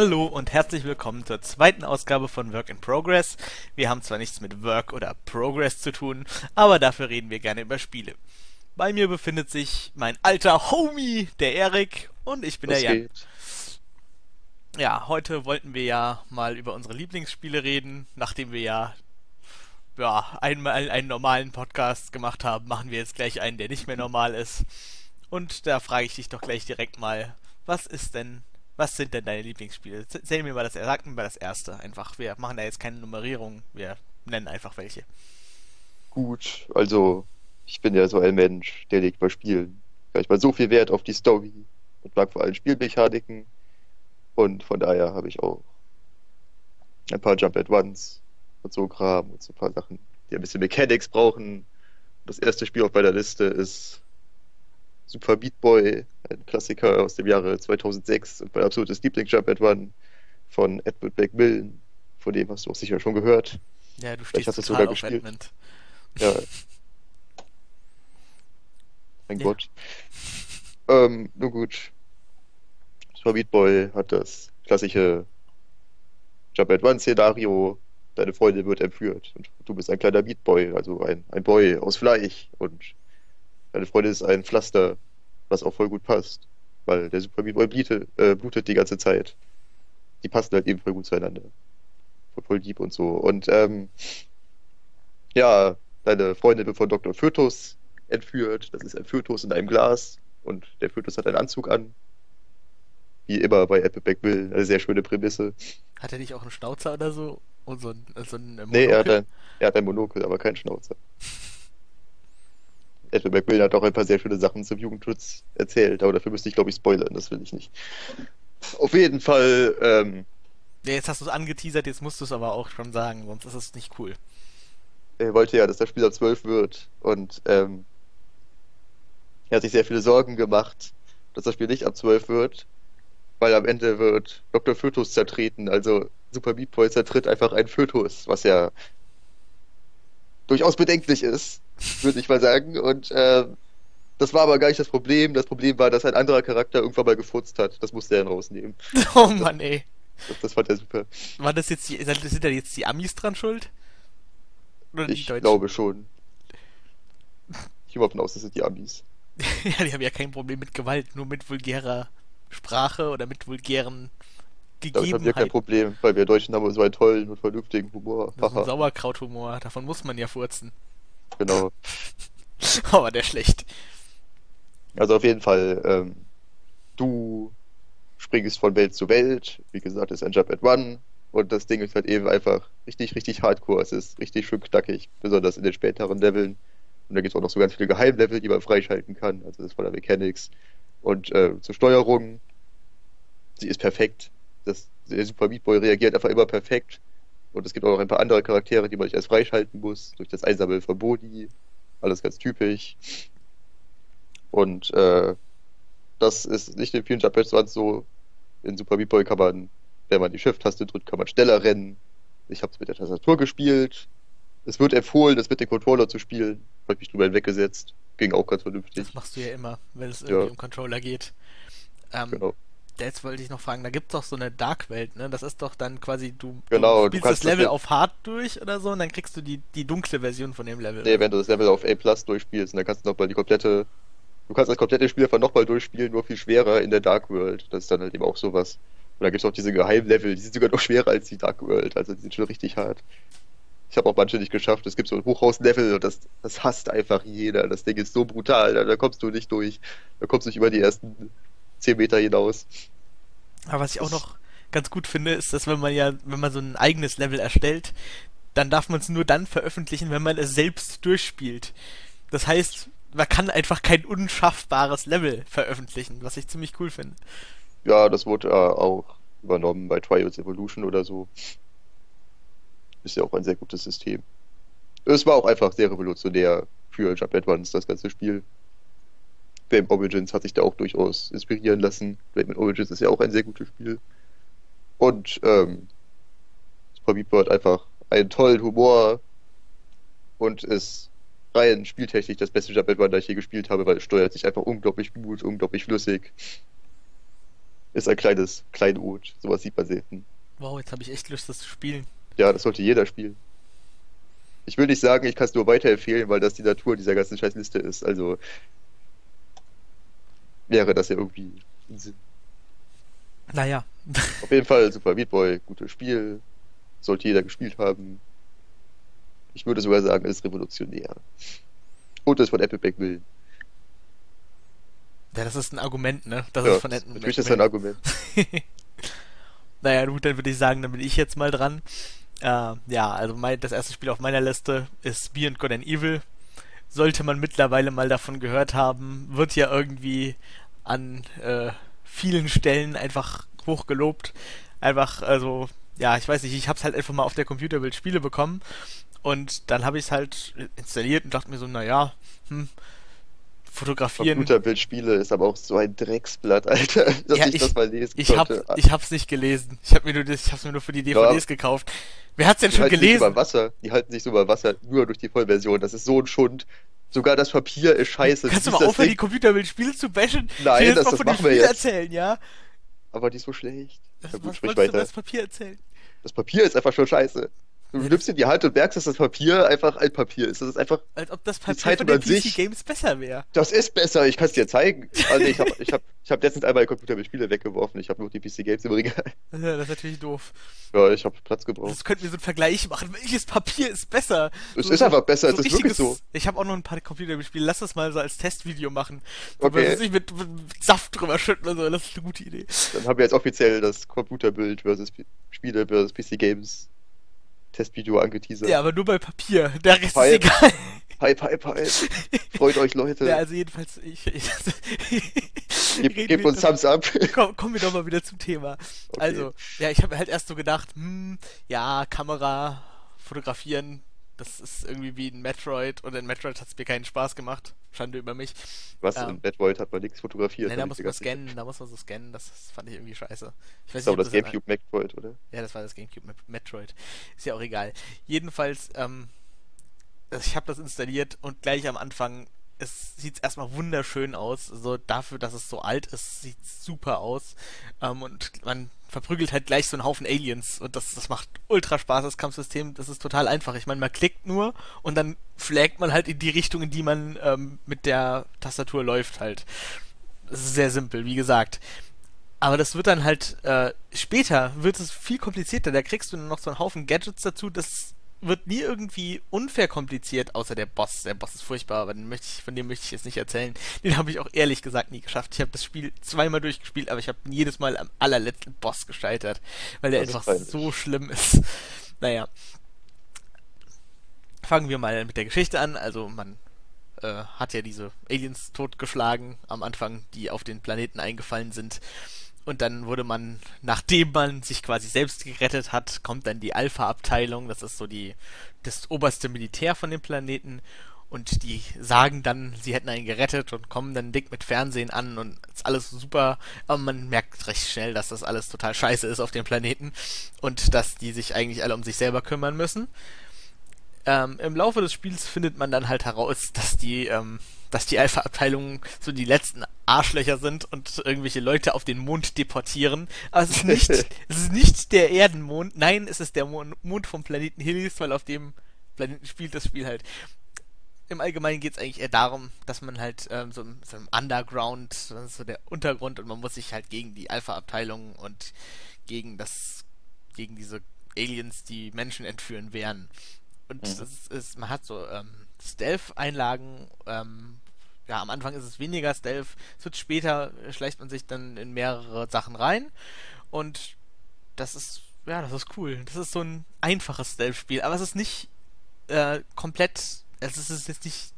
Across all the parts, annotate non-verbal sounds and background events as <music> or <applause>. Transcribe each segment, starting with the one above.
Hallo und herzlich willkommen zur zweiten Ausgabe von Work in Progress. Wir haben zwar nichts mit Work oder Progress zu tun, aber dafür reden wir gerne über Spiele. Bei mir befindet sich mein alter Homie, der Erik, und ich bin Was der Jan. geht? Ja, heute wollten wir ja mal über unsere Lieblingsspiele reden, nachdem wir ja ja, einmal einen normalen Podcast gemacht haben, machen wir jetzt gleich einen, der nicht mehr normal ist. Und da frage ich dich doch gleich direkt mal, was ist denn, was sind denn deine Lieblingsspiele? Zähl mir mal das, sag mir mal das erste einfach. Wir machen da jetzt keine Nummerierung, wir nennen einfach welche. Gut, also ich bin ja so ein Mensch, der legt bei Spielen gleich mal so viel Wert auf die Story und mag vor allem Spielmechaniken und von daher habe ich auch ein paar Jump at Once und so Kram und so ein paar Sachen, die ein bisschen Mechanics brauchen. Das erste Spiel auf meiner Liste ist Super Meat Boy, ein Klassiker aus dem Jahre 2006 und mein absolutes Lieblings-Jump at One von Edward McMillan, von dem hast du auch sicher schon gehört. Ja, du stehst hast total sogar auf gespielt. Edmund. Ja. <laughs> Mein Ja. Gott. Ähm, nun gut. Super Meat Boy hat das klassische Jump at One Szenario. Deine Freundin wird entführt und du bist ein kleiner Meat Boy, also ein, ein Boy aus Fleisch und deine Freundin ist ein Pflaster, was auch voll gut passt, weil der Super Meat Boy blutet, äh, blutet die ganze Zeit. Die passen halt eben voll gut zueinander. Voll, voll lieb und so. Und ähm, ja, deine Freundin wird von Dr. Fötus entführt. Das ist ein Fötus in einem Glas und der Fötus hat einen Anzug an. Wie immer bei Apple Backbill, eine sehr schöne Prämisse. Hat er nicht auch einen Schnauzer oder so? Und so ein, so ein äh, Nee, er hat, Monokel? ein, er hat ein Monokel, aber keinen Schnauzer. Edwin McMillan hat auch ein paar sehr schöne Sachen zum Jugendschutz erzählt, aber dafür müsste ich, glaube ich, spoilern, das will ich nicht. Auf jeden Fall, ähm, Ja, jetzt hast du es angeteasert, jetzt musst du es aber auch schon sagen, sonst ist es nicht cool. er wollte ja, dass das Spiel ab 12 wird und ähm, er hat sich sehr viele Sorgen gemacht, dass das Spiel nicht ab 12 wird, weil am Ende wird Dr. Fötus zertreten, also Super Meat Boy zertritt einfach einen Fötus, was ja durchaus bedenklich ist, würde ich mal sagen. Und ähm, das war aber gar nicht das Problem. Das Problem war, dass ein anderer Charakter irgendwann mal gefurzt hat. Das musste er dann rausnehmen. <laughs> Oh Mann, ey. Das, das fand er super. War das jetzt die, sind da jetzt die Amis dran schuld? Oder die Ich glaube schon. Ich gehe mal davon aus, das sind die Amis. <laughs> Ja, die haben ja kein Problem mit Gewalt, nur mit vulgärer Sprache oder mit vulgären Damit haben wir kein Gegebenheiten. Problem, weil wir Deutschen haben so einen tollen und vernünftigen Humor. Das ist ein Sauerkrauthumor, davon muss man ja furzen. Genau. <laughs> Aber der schlecht. Also auf jeden Fall, ähm, du springst von Welt zu Welt. Wie gesagt, ist ein Jump at One. Und das Ding ist halt eben einfach richtig, richtig hardcore. Es ist richtig schön knackig, besonders in den späteren Leveln. Und da gibt es auch noch so ganz viele Geheimlevel, die man freischalten kann. Also das ist von der Mechanics. Und äh, zur Steuerung, sie ist perfekt. Das, der Super Meat Boy reagiert einfach immer perfekt. Und es gibt auch noch ein paar andere Charaktere, die man nicht erst freischalten muss, durch das Einsammeln von Boni. Alles ganz typisch. Und äh, das ist nicht in vielen Jump so. In Super Meat Boy kann man, wenn man die Shift-Taste drückt, kann man schneller rennen. Ich habe es mit der Tastatur gespielt. Es wird empfohlen, das mit dem Controller zu spielen. Habe ich mich drüber hinweggesetzt. Ging auch ganz vernünftig. Das machst du ja immer, wenn es irgendwie Ja. um Controller geht. Ähm, Genau. Jetzt wollte ich noch fragen, da gibt es doch so eine Dark-Welt, ne? Das ist doch dann quasi, du, Genau, du du spielst kannst das das Level ja- auf Hard durch oder so und dann kriegst du die, die dunkle Version von dem Level. Nee, wenn du das Level auf A Plus durchspielst, dann kannst du nochmal die komplette. Du kannst das komplette Spiel einfach nochmal durchspielen, nur viel schwerer in der Dark World. Das ist dann halt eben auch sowas. Und da gibt es auch diese Geheimlevel, die sind sogar noch schwerer als die Dark World. Also die sind schon richtig hart. Ich habe auch manche nicht geschafft. Es gibt so ein Hochhaus-Level und das, das hasst einfach jeder. Das Ding ist so brutal, da, da kommst du nicht durch. Da kommst du nicht über die ersten 10 Meter hinaus. Aber was ich auch noch ganz gut finde, ist, dass wenn man ja, wenn man so ein eigenes Level erstellt, dann darf man es nur dann veröffentlichen, wenn man es selbst durchspielt. Das heißt, man kann einfach kein unschaffbares Level veröffentlichen, was ich ziemlich cool finde. Ja, das wurde äh, auch übernommen bei Trials Evolution oder so. Ist ja auch ein sehr gutes System. Es war auch einfach sehr revolutionär für Jump Advance, das ganze Spiel. Game Origins hat sich da auch durchaus inspirieren lassen. Game Origins ist ja auch ein sehr gutes Spiel. Und ähm, Super Meat Boy hat einfach einen tollen Humor und ist rein spieltechnisch das beste Jump Advance, das ich je gespielt habe, weil es steuert sich einfach unglaublich gut, unglaublich flüssig. ist ein kleines Kleinod. Sowas sieht man selten. Wow, jetzt habe ich echt Lust, das zu spielen. Ja, das sollte jeder spielen. Ich will nicht sagen, ich kann es nur weiterempfehlen, weil das die Natur dieser ganzen Scheißliste ist. Also wäre das ja irgendwie ein Sinn. Naja. Auf jeden Fall Super Meat Boy, gutes Spiel. Sollte jeder gespielt haben. Ich würde sogar sagen, es ist revolutionär. Und es von Apple Macmillan. Ja, das ist ein Argument, ne? Das ja, ist von Apple natürlich ist das ein Argument. <laughs> naja, gut, dann würde ich sagen, dann bin ich jetzt mal dran. Äh, ja, also mein, das erste Spiel auf meiner Liste ist Beyond Good and Evil. Sollte man mittlerweile mal davon gehört haben, wird ja irgendwie an äh, vielen Stellen einfach hoch gelobt. Einfach, also, ja, ich weiß nicht, ich hab's halt einfach mal auf der Computerbild Spiele bekommen und dann habe ich es halt installiert und dachte mir so, naja, hm, fotografieren. Computerbildspiele ist aber auch so ein Drecksblatt, Alter, <laughs> dass Ja, ich, ich- das mal lesen Ich hab, konnte. ich hab's nicht gelesen. Ich hab mir nur das, ich hab's mir nur für die DVDs gekauft. Wer hat's denn die schon sich über gelesen? Wasser. Die halten sich so über Wasser nur durch die Vollversion. Das ist so ein Schund. Sogar das Papier ist scheiße. Kannst du mal das aufhören, die Ding? Computerbildspiele zu bashen? Nein, ich will das- mal das von dem machen wir jetzt. erzählen, ja? Aber die ist so schlecht. Das, Ja gut, was wolltest du über weiter. das Papier erzählen? Das Papier ist einfach schon scheiße. Du nimmst in die Hand und merkst, dass das Papier einfach ein Papier ist. Das ist einfach, Als ob das Papier von den PC Games besser wäre. das ist besser. Ich kann es dir zeigen. Also ich habe ich hab, ich hab letztens einmal Computerspiele weggeworfen. Ich habe nur die PC Games im Regal. Ja, das ist natürlich doof. Ja, ich habe Platz gebraucht. Das könnten wir so einen Vergleich machen. Welches Papier ist besser? Es So- ist einfach besser, so es ist wirklich so. Ich habe auch noch ein paar Computerspiele. Lass das mal so als Testvideo machen. Okay. Okay. Sich mit, mit Saft drüber schütten oder so. Das ist eine gute Idee. Dann haben wir jetzt offiziell das Computerbild versus Spiele versus PC Games Testvideo angeteasert. Ja, aber nur bei Papier. Der Rest Hype. ist egal. Hype, hype, hype. Freut euch, Leute. Ja, also jedenfalls, ich. ich <laughs> Gebt, reden gebt uns Thumbs up. <laughs> Komm, kommen wir doch mal wieder zum Thema. Okay. Also, ja, ich habe halt erst so gedacht, hm, ja, Kamera, fotografieren, das ist irgendwie wie ein Metroid und in Metroid hat es mir keinen Spaß gemacht. Schande über mich. Was Ja. in Metroid hat man nichts fotografiert. Nee, da muss man scannen, da muss man so scannen, das fand ich irgendwie scheiße. Ich Das weiß ist aber ob das in- Gamecube Metroid, oder? Ja, das war das Gamecube Met- Metroid. Ist ja auch egal. Jedenfalls, ähm, ich habe das installiert und gleich am Anfang, es sieht erstmal wunderschön aus. So dafür, dass es so alt ist, sieht super aus. Ähm, und man verprügelt halt gleich so einen Haufen Aliens und das, das macht ultra Spaß, das Kampfsystem. Das ist total einfach. Ich meine, man klickt nur und dann schlägt man halt in die Richtung, in die man ähm, mit der Tastatur läuft halt. Das ist sehr simpel, wie gesagt. Aber das wird dann halt, äh, später wird es viel komplizierter. Da kriegst du noch so einen Haufen Gadgets dazu. Das wird nie irgendwie unfair kompliziert, außer der Boss. Der Boss ist furchtbar, aber den möchte ich, von dem möchte ich jetzt nicht erzählen. Den habe ich auch ehrlich gesagt nie geschafft. Ich habe das Spiel zweimal durchgespielt, aber ich habe jedes Mal am allerletzten Boss gescheitert, weil der Das einfach so schlimm ist. <laughs> Naja. Fangen wir mal mit der Geschichte an. Also man äh, hat ja diese Aliens totgeschlagen am Anfang, die auf den Planeten eingefallen sind. Und dann wurde man, nachdem man sich quasi selbst gerettet hat, kommt dann die Alpha-Abteilung, das ist so die, das oberste Militär von dem Planeten. Und die sagen dann, sie hätten einen gerettet und kommen dann dick mit Fernsehen an und ist alles super. Aber man merkt recht schnell, dass das alles total scheiße ist auf dem Planeten und dass die sich eigentlich alle um sich selber kümmern müssen. Ähm, Im Laufe des Spiels findet man dann halt heraus, dass die, ähm, dass die Alpha-Abteilungen so die letzten Arschlöcher sind und irgendwelche Leute auf den Mond deportieren. Aber es ist nicht, <laughs> es ist nicht der Erdenmond, nein, es ist der Mon Mond vom Planeten Helios, weil auf dem Planeten spielt das Spiel halt. Im Allgemeinen geht es eigentlich eher darum, dass man halt ähm, so, im- so im Underground, das ist so der Untergrund und man muss sich halt gegen die Alpha-Abteilung und gegen das, gegen diese Aliens, die Menschen entführen, wehren. Und Mhm. das ist, man hat so ähm, Stealth-Einlagen. Ähm, ja, am Anfang ist es weniger Stealth. Es wird später äh, schleicht man sich dann in mehrere Sachen rein. Und das ist, ja, das ist cool. Das ist so ein einfaches Stealth-Spiel. Aber es ist nicht äh, komplett. Es ist, es ist jetzt nicht.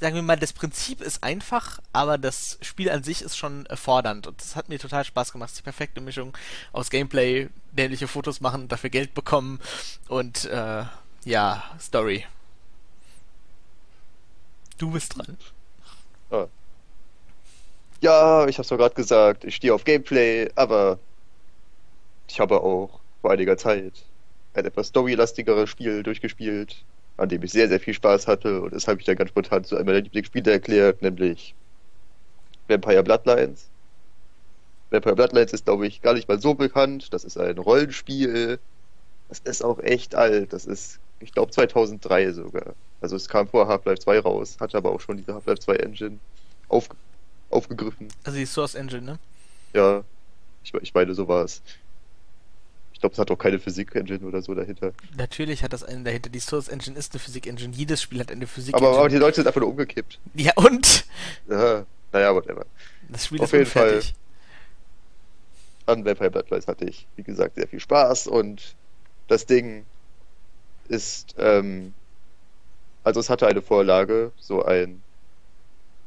Sagen wir mal, das Prinzip ist einfach, aber das Spiel an sich ist schon äh, fordernd. Und das hat mir total Spaß gemacht. Die perfekte Mischung aus Gameplay, dämliche Fotos machen, dafür Geld bekommen und äh, ja, Story. Du bist dran. Ja, ich hab's doch gerade gesagt, ich stehe auf Gameplay, aber ich habe auch vor einiger Zeit ein etwas storylastigeres Spiel durchgespielt, an dem ich sehr, sehr viel Spaß hatte und das habe ich dann ganz spontan zu einem meiner Lieblingsspiele erklärt, nämlich Vampire Bloodlines. Vampire Bloodlines ist, glaube ich, gar nicht mal so bekannt. Das ist ein Rollenspiel. Das ist auch echt alt. Das ist, ich glaube, 2003 sogar. Also es kam vor Half-Life 2 raus, hatte aber auch schon diese Half-Life 2 Engine auf, aufgegriffen. Also die Source Engine, ne? Ja, ich, ich meine, so war es. Ich glaube, es hat auch keine Physik-Engine oder so dahinter. Natürlich hat das einen dahinter. Die Source Engine ist eine Physik-Engine. Jedes Spiel hat eine Physik-Engine. Aber, aber, die Leute sind einfach nur umgekippt. Ja, und? Ja, naja, whatever. Das Spiel Auf ist jeden unfertig. An Vampire Bloodlines hatte ich, wie gesagt, sehr viel Spaß und das Ding ist, ähm, also es hatte eine Vorlage, so ein,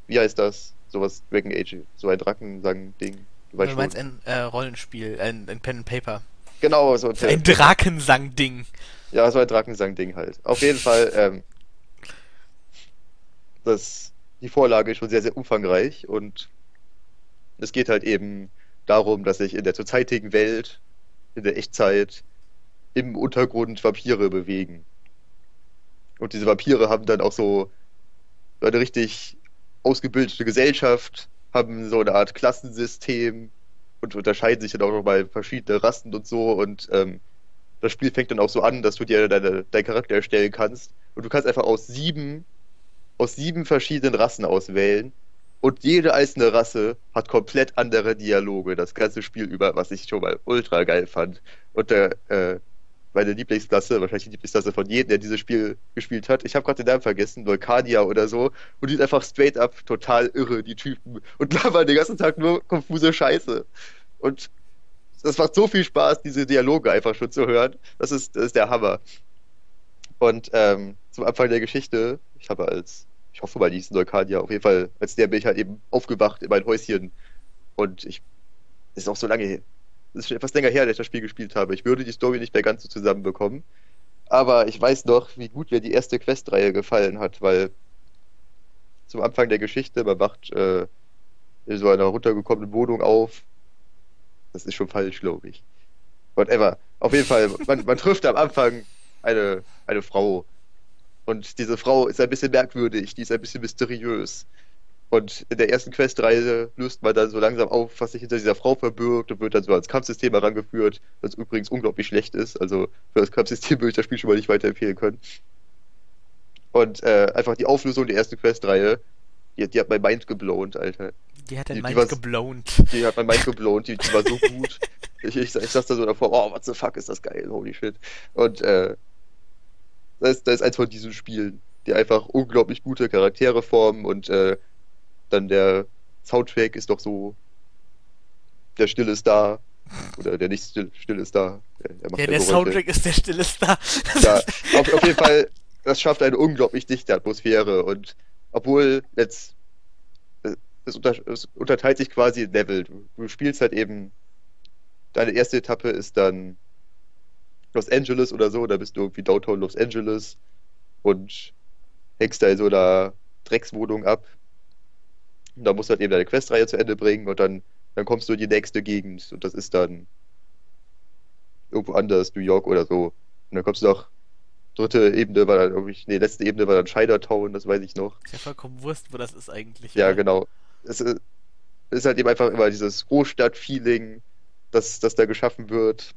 wie heißt das? Sowas Dragon Age, so ein Drakensang-Ding. Du Du meinst schon. ein äh, Rollenspiel, ein, ein Pen and Paper. Genau, so Ein Drakensang-Ding. Ja, so ein Drakensang-Ding halt. Auf jeden Fall, ähm, das, die Vorlage ist schon sehr, sehr umfangreich und es geht halt eben darum, dass sich in der zurzeitigen Welt, in der Echtzeit, im Untergrund Vampire bewegen. Und diese Vampire haben dann auch so eine richtig ausgebildete Gesellschaft, haben so eine Art Klassensystem und unterscheiden sich dann auch nochmal verschiedene Rassen und so und ähm, das Spiel fängt dann auch so an, dass du dir deine, deinen Charakter erstellen kannst und du kannst einfach aus sieben, aus sieben verschiedenen Rassen auswählen und jede einzelne Rasse hat komplett andere Dialoge, das ganze Spiel über, was ich schon mal ultra geil fand. Und der, äh, meine Lieblingsklasse, wahrscheinlich die Lieblingsklasse von jedem, der dieses Spiel gespielt hat. Ich habe gerade den Namen vergessen, Volcania oder so. Und die sind einfach straight up total irre, die Typen. Und <laughs> labern den ganzen Tag nur konfuse Scheiße. Und das macht so viel Spaß, diese Dialoge einfach schon zu hören. Das ist, das ist der Hammer. Und ähm, zum Anfang der Geschichte, ich habe als, ich hoffe mal, die hieß Volcania, auf jeden Fall, als der bin ich halt eben aufgewacht in mein Häuschen. Und ich, das ist auch so lange. Das ist schon etwas länger her, dass ich das Spiel gespielt habe. Ich würde die Story nicht mehr ganz so zusammenbekommen. Aber ich weiß noch, wie gut mir die erste Questreihe gefallen hat, weil zum Anfang der Geschichte, man wacht äh, in so einer runtergekommenen Wohnung auf. Das ist schon falsch, glaube ich. Whatever. Auf jeden Fall, man, man trifft am Anfang eine, eine Frau. Und diese Frau ist ein bisschen merkwürdig, die ist ein bisschen mysteriös. Und in der ersten Questreise löst man dann so langsam auf, was sich hinter dieser Frau verbirgt und wird dann so als Kampfsystem herangeführt, das übrigens unglaublich schlecht ist. Also für das Kampfsystem <laughs> würde ich das Spiel schon mal nicht weiterempfehlen können. Und äh, einfach die Auflösung der ersten Questreihe, die, die hat mein Mind geblown, Alter. Die hat dein Mind war's- geblownt. Die hat mein Mind geblown, die, die war so gut. <laughs> Ich, ich, ich saß da so davor, oh, what the fuck, ist das geil, holy shit. Und äh, das, ist, das ist eins von diesen Spielen, die einfach unglaublich gute Charaktere formen und äh, dann der Soundtrack ist doch so, der Still ist da, oder der nicht still, still ist da. Der, der Ja, der Geräusche. Soundtrack ist der stille Star. Ja, auf, auf jeden Fall, das schafft eine unglaublich dichte Atmosphäre und obwohl jetzt äh, es, unter, es unterteilt sich quasi in Level. Du, du spielst halt eben, deine erste Etappe ist dann Los Angeles oder so, da bist du irgendwie Downtown Los Angeles und hängst da in so einer Dreckswohnung ab. Und da musst du halt eben deine Questreihe zu Ende bringen und dann, dann kommst du in die nächste Gegend und das ist dann irgendwo anders, New York oder so. Und dann kommst du noch, dritte Ebene war dann irgendwie, nee, letzte Ebene war dann Chinatown, das weiß ich noch. Ist ja vollkommen Wurst, wo das ist eigentlich. Ja, oder? genau. Es ist, es ist halt eben einfach immer dieses Großstadt-Feeling, das, das da geschaffen wird.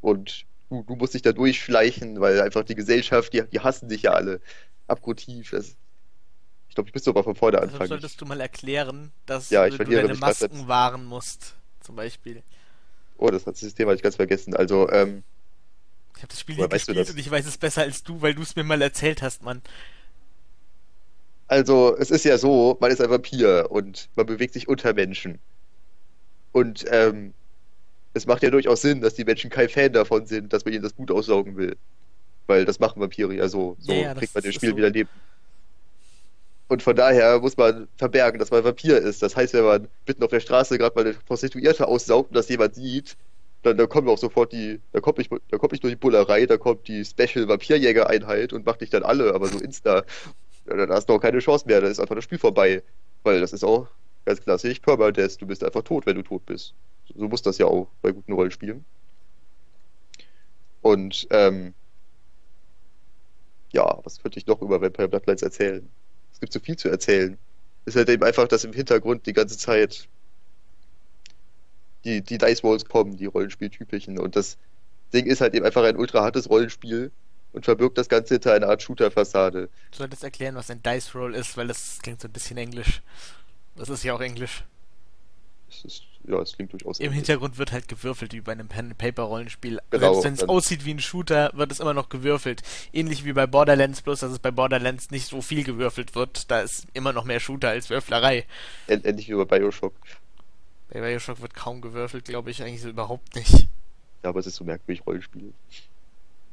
Und du, du musst dich da durchschleichen, weil einfach die Gesellschaft, die, die hassen dich ja alle abgrundtief. Das, ich glaube, ich müsste aber von vorne Also anfangen. solltest du mal erklären, dass Ja, du deine Masken selbst. wahren musst. Zum Beispiel. Oh, das, das System hatte ich ganz vergessen. Also, ähm, Ich habe das Spiel Woher nie weißt du gespielt das? und ich weiß es besser als du, weil du es mir mal erzählt hast, Mann. Also, es ist ja so, man ist ein Vampir und man bewegt sich unter Menschen. Und ähm, es macht ja durchaus Sinn, dass die Menschen kein Fan davon sind, dass man ihnen das Blut aussaugen will. Weil das machen Vampire ja so. So Ja, ja, das kriegt man ist Spiel so. wieder Leben. Und von daher muss man verbergen, dass man Vampir ist. Das heißt, wenn man mitten auf der Straße gerade mal eine Prostituierte aussaugt und das jemand sieht, dann, dann kommen auch sofort die, da kommt nicht, da kommt nicht nur die Bullerei, da kommt die Special Vampirjäger-Einheit und macht dich dann alle, aber so insta. Ja, Da hast du auch keine Chance mehr, dann ist einfach das Spiel vorbei. Weil das ist auch ganz klassisch Permadeath, du bist einfach tot, wenn du tot bist. So, so muss das ja auch bei guten Rollenspielen. Und, ähm, ja, was könnte ich noch über Vampire Bloodlines erzählen? Es gibt so viel zu erzählen. Es ist halt eben einfach, dass im Hintergrund die ganze Zeit die, die Dice Rolls kommen, die Rollenspieltypischen. Und das Ding ist halt eben einfach ein ultra hartes Rollenspiel und verbirgt das Ganze hinter einer Art Shooter-Fassade. Du solltest erklären, was ein Dice Roll ist, weil das klingt so ein bisschen englisch. Das ist ja auch englisch. Es ist, ja, es klingt durchaus Im. Hintergrund wird halt gewürfelt, wie bei einem Pen-Paper-Rollenspiel. Genau, Selbst wenn es aussieht wie ein Shooter, wird es immer noch gewürfelt. Ähnlich wie bei Borderlands, bloß dass es bei Borderlands nicht so viel gewürfelt wird. Da ist immer noch mehr Shooter als Würflerei. Ähnlich wie bei Bioshock. Bei Bioshock wird kaum gewürfelt, glaube ich, eigentlich so überhaupt nicht. Ja, aber es ist so merkwürdig Rollenspiel.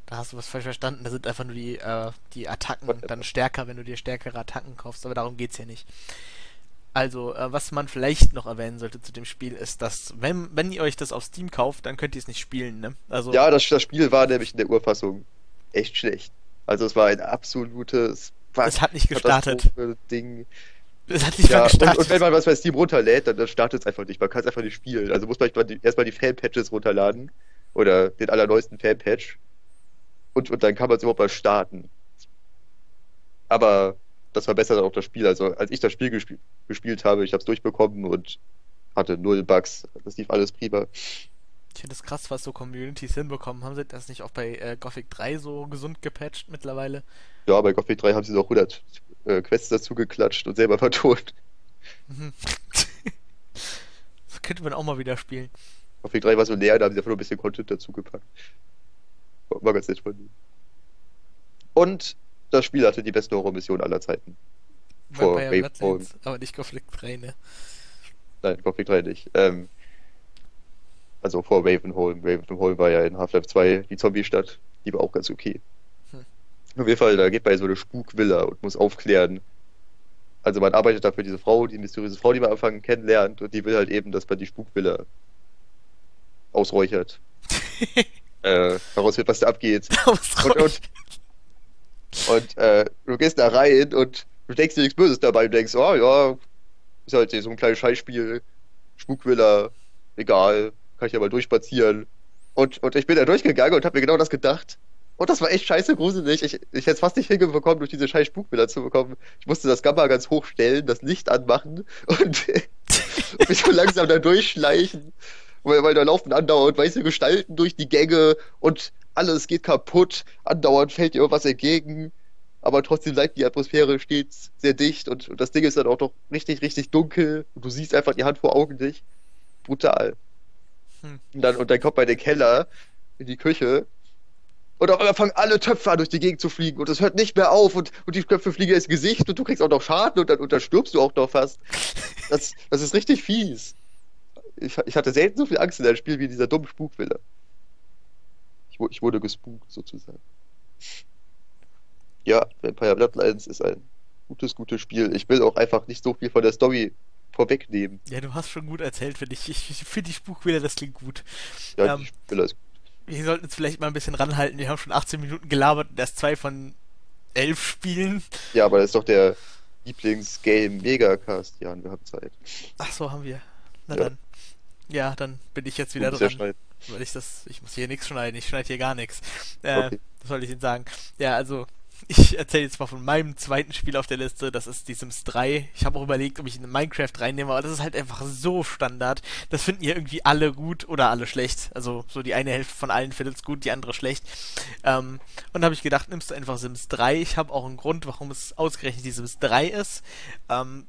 Da hast du was falsch verstanden. Da sind einfach nur die, äh, die Attacken dann stärker, wenn du dir stärkere Attacken kaufst. Aber darum geht's ja nicht. Also, äh, was man vielleicht noch erwähnen sollte zu dem Spiel ist, dass, wenn, wenn ihr euch das auf Steam kauft, dann könnt ihr es nicht spielen, ne? Also, Ja, das, das Spiel war nämlich in der Urfassung echt schlecht. Also es war ein absolutes es hat nicht gestartet. Ding. Es hat nicht Ja, mal und, gestartet. und wenn man was bei Steam runterlädt, dann, dann startet es einfach nicht. Man kann es einfach nicht spielen. Also muss man erstmal die, erstmal die Fan-Patches runterladen. Oder den allerneuesten Fan-Patch. Und, und dann kann man es überhaupt mal starten. Aber das verbessert auch das Spiel. Also als ich das Spiel gespiel, gespielt habe, ich habe es durchbekommen und hatte null Bugs. Das lief alles prima. Ich finde es krass, was so Communities hinbekommen. Haben sie das nicht auch bei äh, Gothic 3 so gesund gepatcht mittlerweile? Ja, bei Gothic 3 haben sie noch 100 äh, Quests dazu geklatscht und selber <laughs> vertont. Mhm. <laughs> das könnte man auch mal wieder spielen. Gothic 3 war so leer, da haben sie einfach nur ein bisschen Content dazu gepackt. War, war ganz nett von denen. Und das Spiel hatte die beste Horrormission aller Zeiten. Vor Ravenholm. Bloodlines, aber nicht Gothic 3, ne? Nein, Gothic 3 nicht. Ähm, also vor Ravenholm. Ravenholm war ja in Half-Life 2 die Zombie-Stadt. Die war auch ganz okay. Hm. Auf jeden Fall, da geht man in so eine Spukvilla und muss aufklären. Also man arbeitet da für diese Frau, die mysteriöse Frau, die man am Anfang kennenlernt, und die will halt eben, dass man die Spukvilla ausräuchert. <laughs> äh, herausfindet, was da abgeht. Und, und, und äh, du gehst da rein und du denkst dir nichts Böses dabei. Du denkst, oh ja, ist halt so ein kleines Scheißspiel, Spukvilla, egal, kann ich ja mal durchspazieren. Und, und ich bin da durchgegangen und habe mir genau das gedacht. Und das war echt scheiße gruselig. Ich, ich hätte es fast nicht hinbekommen, durch diese scheiß Spukvilla zu bekommen. Ich musste das Gamma ganz hoch stellen, das Licht anmachen und, <laughs> und mich so langsam da durchschleichen. Weil, weil da laufen andauernd weiße Gestalten durch die Gänge und alles geht kaputt. Andauernd fällt dir irgendwas entgegen. Aber trotzdem bleibt die Atmosphäre stets sehr dicht und, und das Ding ist dann auch noch richtig, richtig dunkel. Und du siehst einfach die Hand vor Augen nicht. Brutal. Hm. Und, dann, und dann kommt man in den Keller, in die Küche. Und auf einmal fangen alle Töpfe an, durch die Gegend zu fliegen. Und es hört nicht mehr auf. Und, und die Töpfe fliegen ins Gesicht. Und du kriegst auch noch Schaden. Und dann, und dann stirbst du auch noch fast. Das, das ist richtig fies. Ich, ich hatte selten so viel Angst in einem Spiel wie in dieser dummen Spukvilla. Ich, wu- ich wurde gespukt, sozusagen. Ja, Vampire Bloodlines ist ein gutes, gutes Spiel. Ich will auch einfach nicht so viel von der Story vorwegnehmen. Ja, du hast schon gut erzählt, finde ich. Ich, ich finde die Spukvilla, das klingt gut. Ja, Ähm, die Spieler ist Wir sollten uns vielleicht mal ein bisschen ranhalten. Wir haben schon 18 Minuten gelabert und erst zwei von elf Spielen. Ja, aber das ist doch der Lieblingsgame Megacast. Ja, wir haben Zeit. Ach so, haben wir. Na Ja. dann. Ja, dann bin ich jetzt wieder ja dran. schneiden. Weil ich das, ich muss hier nichts schneiden, ich schneide hier gar nichts. Äh, Okay. Was soll ich Ihnen sagen? Ja, also, ich erzähle jetzt mal von meinem zweiten Spiel auf der Liste, das ist die Sims 3. Ich habe auch überlegt, ob ich eine Minecraft reinnehme, aber das ist halt einfach so Standard. Das finden hier irgendwie alle gut oder alle schlecht. Also, so die eine Hälfte von allen findet es gut, die andere schlecht. Ähm, und da habe ich gedacht, nimmst du einfach Sims 3. Ich habe auch einen Grund, warum es ausgerechnet die Sims 3 ist. Ähm,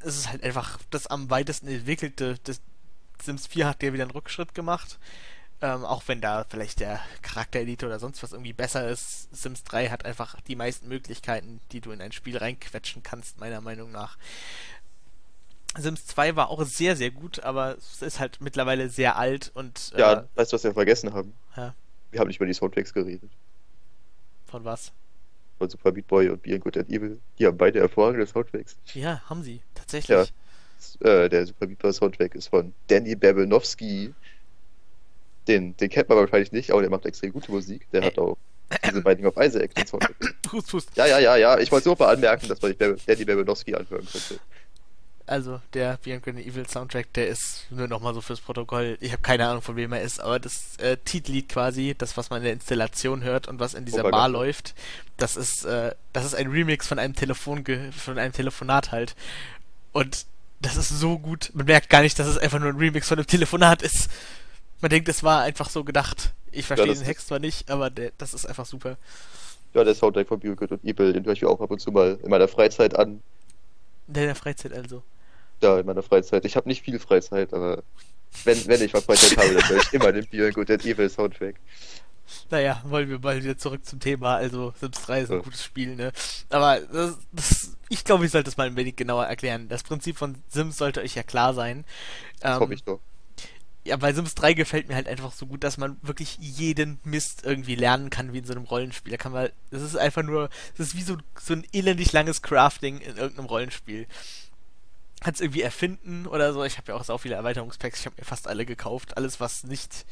es ist halt einfach das am weitesten entwickelte. Das Sims 4 hat ja wieder einen Rückschritt gemacht. Ähm, auch wenn da vielleicht der Charakterelite oder sonst was irgendwie besser ist, Sims 3 hat einfach die meisten Möglichkeiten, die du in ein Spiel reinquetschen kannst, meiner Meinung nach. Sims 2 war auch sehr, sehr gut, aber es ist halt mittlerweile sehr alt und äh, Ja, weißt du, was wir vergessen haben? Ja. Wir haben nicht über die Soundtracks geredet. von was? Von Super Meat Boy und Beyond Good and Evil. Die haben beide hervorragende Soundtracks. Ja, haben sie, tatsächlich. Ja. Äh, der Super Boy Soundtrack ist von Danny Baranowski. Den, den kennt man wahrscheinlich nicht, aber der macht extrem gute Musik. Der hat auch diese Binding of Isaac den Soundtrack. <laughs> Hust, hust. Ja, ja, ja, ja. Ich wollte nur mal anmerken, dass man sich Danny Baranowski anhören könnte. Also, der Beyond Good Evil Soundtrack, der ist nur nochmal so fürs Protokoll. Ich habe keine Ahnung, von wem er ist, aber das äh, Titellied quasi, das, was man in der Installation hört und was in dieser Propaganda. Bar läuft, das ist, äh, das ist ein Remix von einem Telefon von einem Telefonat halt. Und das ist so gut. Man merkt gar nicht, dass es einfach nur ein Remix von einem Telefonat ist. Man denkt, es war einfach so gedacht. Ich verstehe Ja, den Text zwar nicht, aber der, das ist einfach super. Ja, der Soundtrack von Be Good und Evil, den höre ich auch ab und zu mal in meiner Freizeit an. In der Freizeit also. Ja, in meiner Freizeit. Ich habe nicht viel Freizeit, aber wenn, wenn ich mal Freizeit habe, dann höre ich immer den Be Good and Evil Soundtrack. Naja, wollen wir mal wieder zurück zum Thema. Also, Sims 3 ist ein Ja. gutes Spiel, ne? Aber das, das, ich glaube, ich sollte es mal ein wenig genauer erklären. Das Prinzip von Sims sollte euch ja klar sein. Das Ähm, hoffe ich doch. ja, bei Sims 3 gefällt mir halt einfach so gut, dass man wirklich jeden Mist irgendwie lernen kann, wie in so einem Rollenspiel. Da kann man, das ist einfach nur, das ist wie so, so ein elendig langes Crafting in irgendeinem Rollenspiel. Kannst irgendwie erfinden oder so. Ich habe ja auch so viele Erweiterungspacks, ich habe mir fast alle gekauft. Alles, was nicht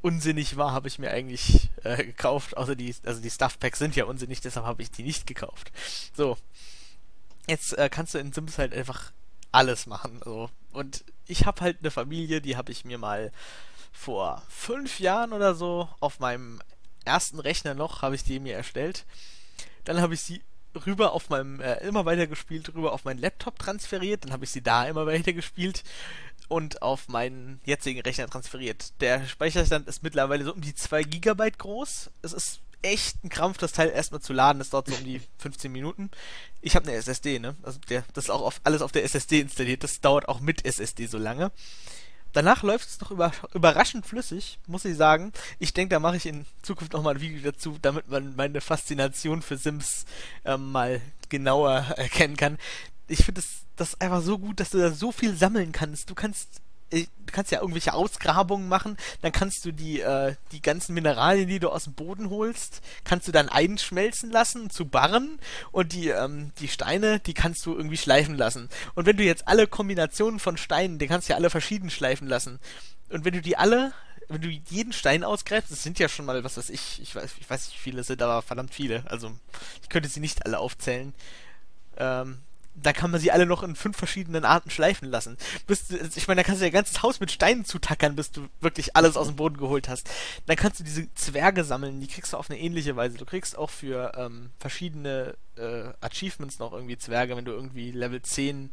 unsinnig war, habe ich mir eigentlich äh, gekauft. Außer die, also die Stuff Packs sind ja unsinnig, deshalb habe ich die nicht gekauft. So. Jetzt äh, kannst du in Sims halt einfach alles machen. So. Und ich habe halt eine Familie, die habe ich mir mal vor fünf Jahren oder so auf meinem ersten Rechner noch, habe ich die mir erstellt. Dann habe ich sie rüber auf meinem, äh, immer weiter gespielt, rüber auf meinen Laptop transferiert. Dann habe ich sie da immer weiter gespielt und auf meinen jetzigen Rechner transferiert. Der Speicherstand ist mittlerweile so um die 2 Gigabyte groß. Es ist echt ein Krampf, das Teil erstmal zu laden. Das dauert so um die <laughs> 15 Minuten. Ich habe eine SSD, ne? Also der, das ist auch auf, alles auf der SSD installiert. Das dauert auch mit SSD so lange. Danach läuft es noch über, überraschend flüssig, muss ich sagen. Ich denke, da mache ich in Zukunft nochmal ein Video dazu, damit man meine Faszination für Sims ähm, mal genauer <laughs> erkennen kann. Ich finde das, das einfach so gut, dass du da so viel sammeln kannst. Du kannst du kannst ja irgendwelche Ausgrabungen machen, dann kannst du die, äh, die ganzen Mineralien, die du aus dem Boden holst, kannst du dann einschmelzen lassen zu Barren und die, ähm, die Steine, die kannst du irgendwie schleifen lassen. Und wenn du jetzt alle Kombinationen von Steinen, die kannst du ja alle verschieden schleifen lassen. Und wenn du die alle, wenn du jeden Stein ausgreifst, das sind ja schon mal, was weiß ich, ich weiß, ich weiß nicht, wie viele sind, aber verdammt viele. Also, ich könnte sie nicht alle aufzählen. Ähm, da kann man sie alle noch in fünf verschiedenen Arten schleifen lassen. Bis, du- ich meine, da kannst du dein ganzes Haus mit Steinen zutackern, bis du wirklich alles aus dem Boden geholt hast. Dann kannst du diese Zwerge sammeln, die kriegst du auf eine ähnliche Weise. Du kriegst auch für ähm, verschiedene äh, Achievements noch irgendwie Zwerge, wenn du irgendwie Level 10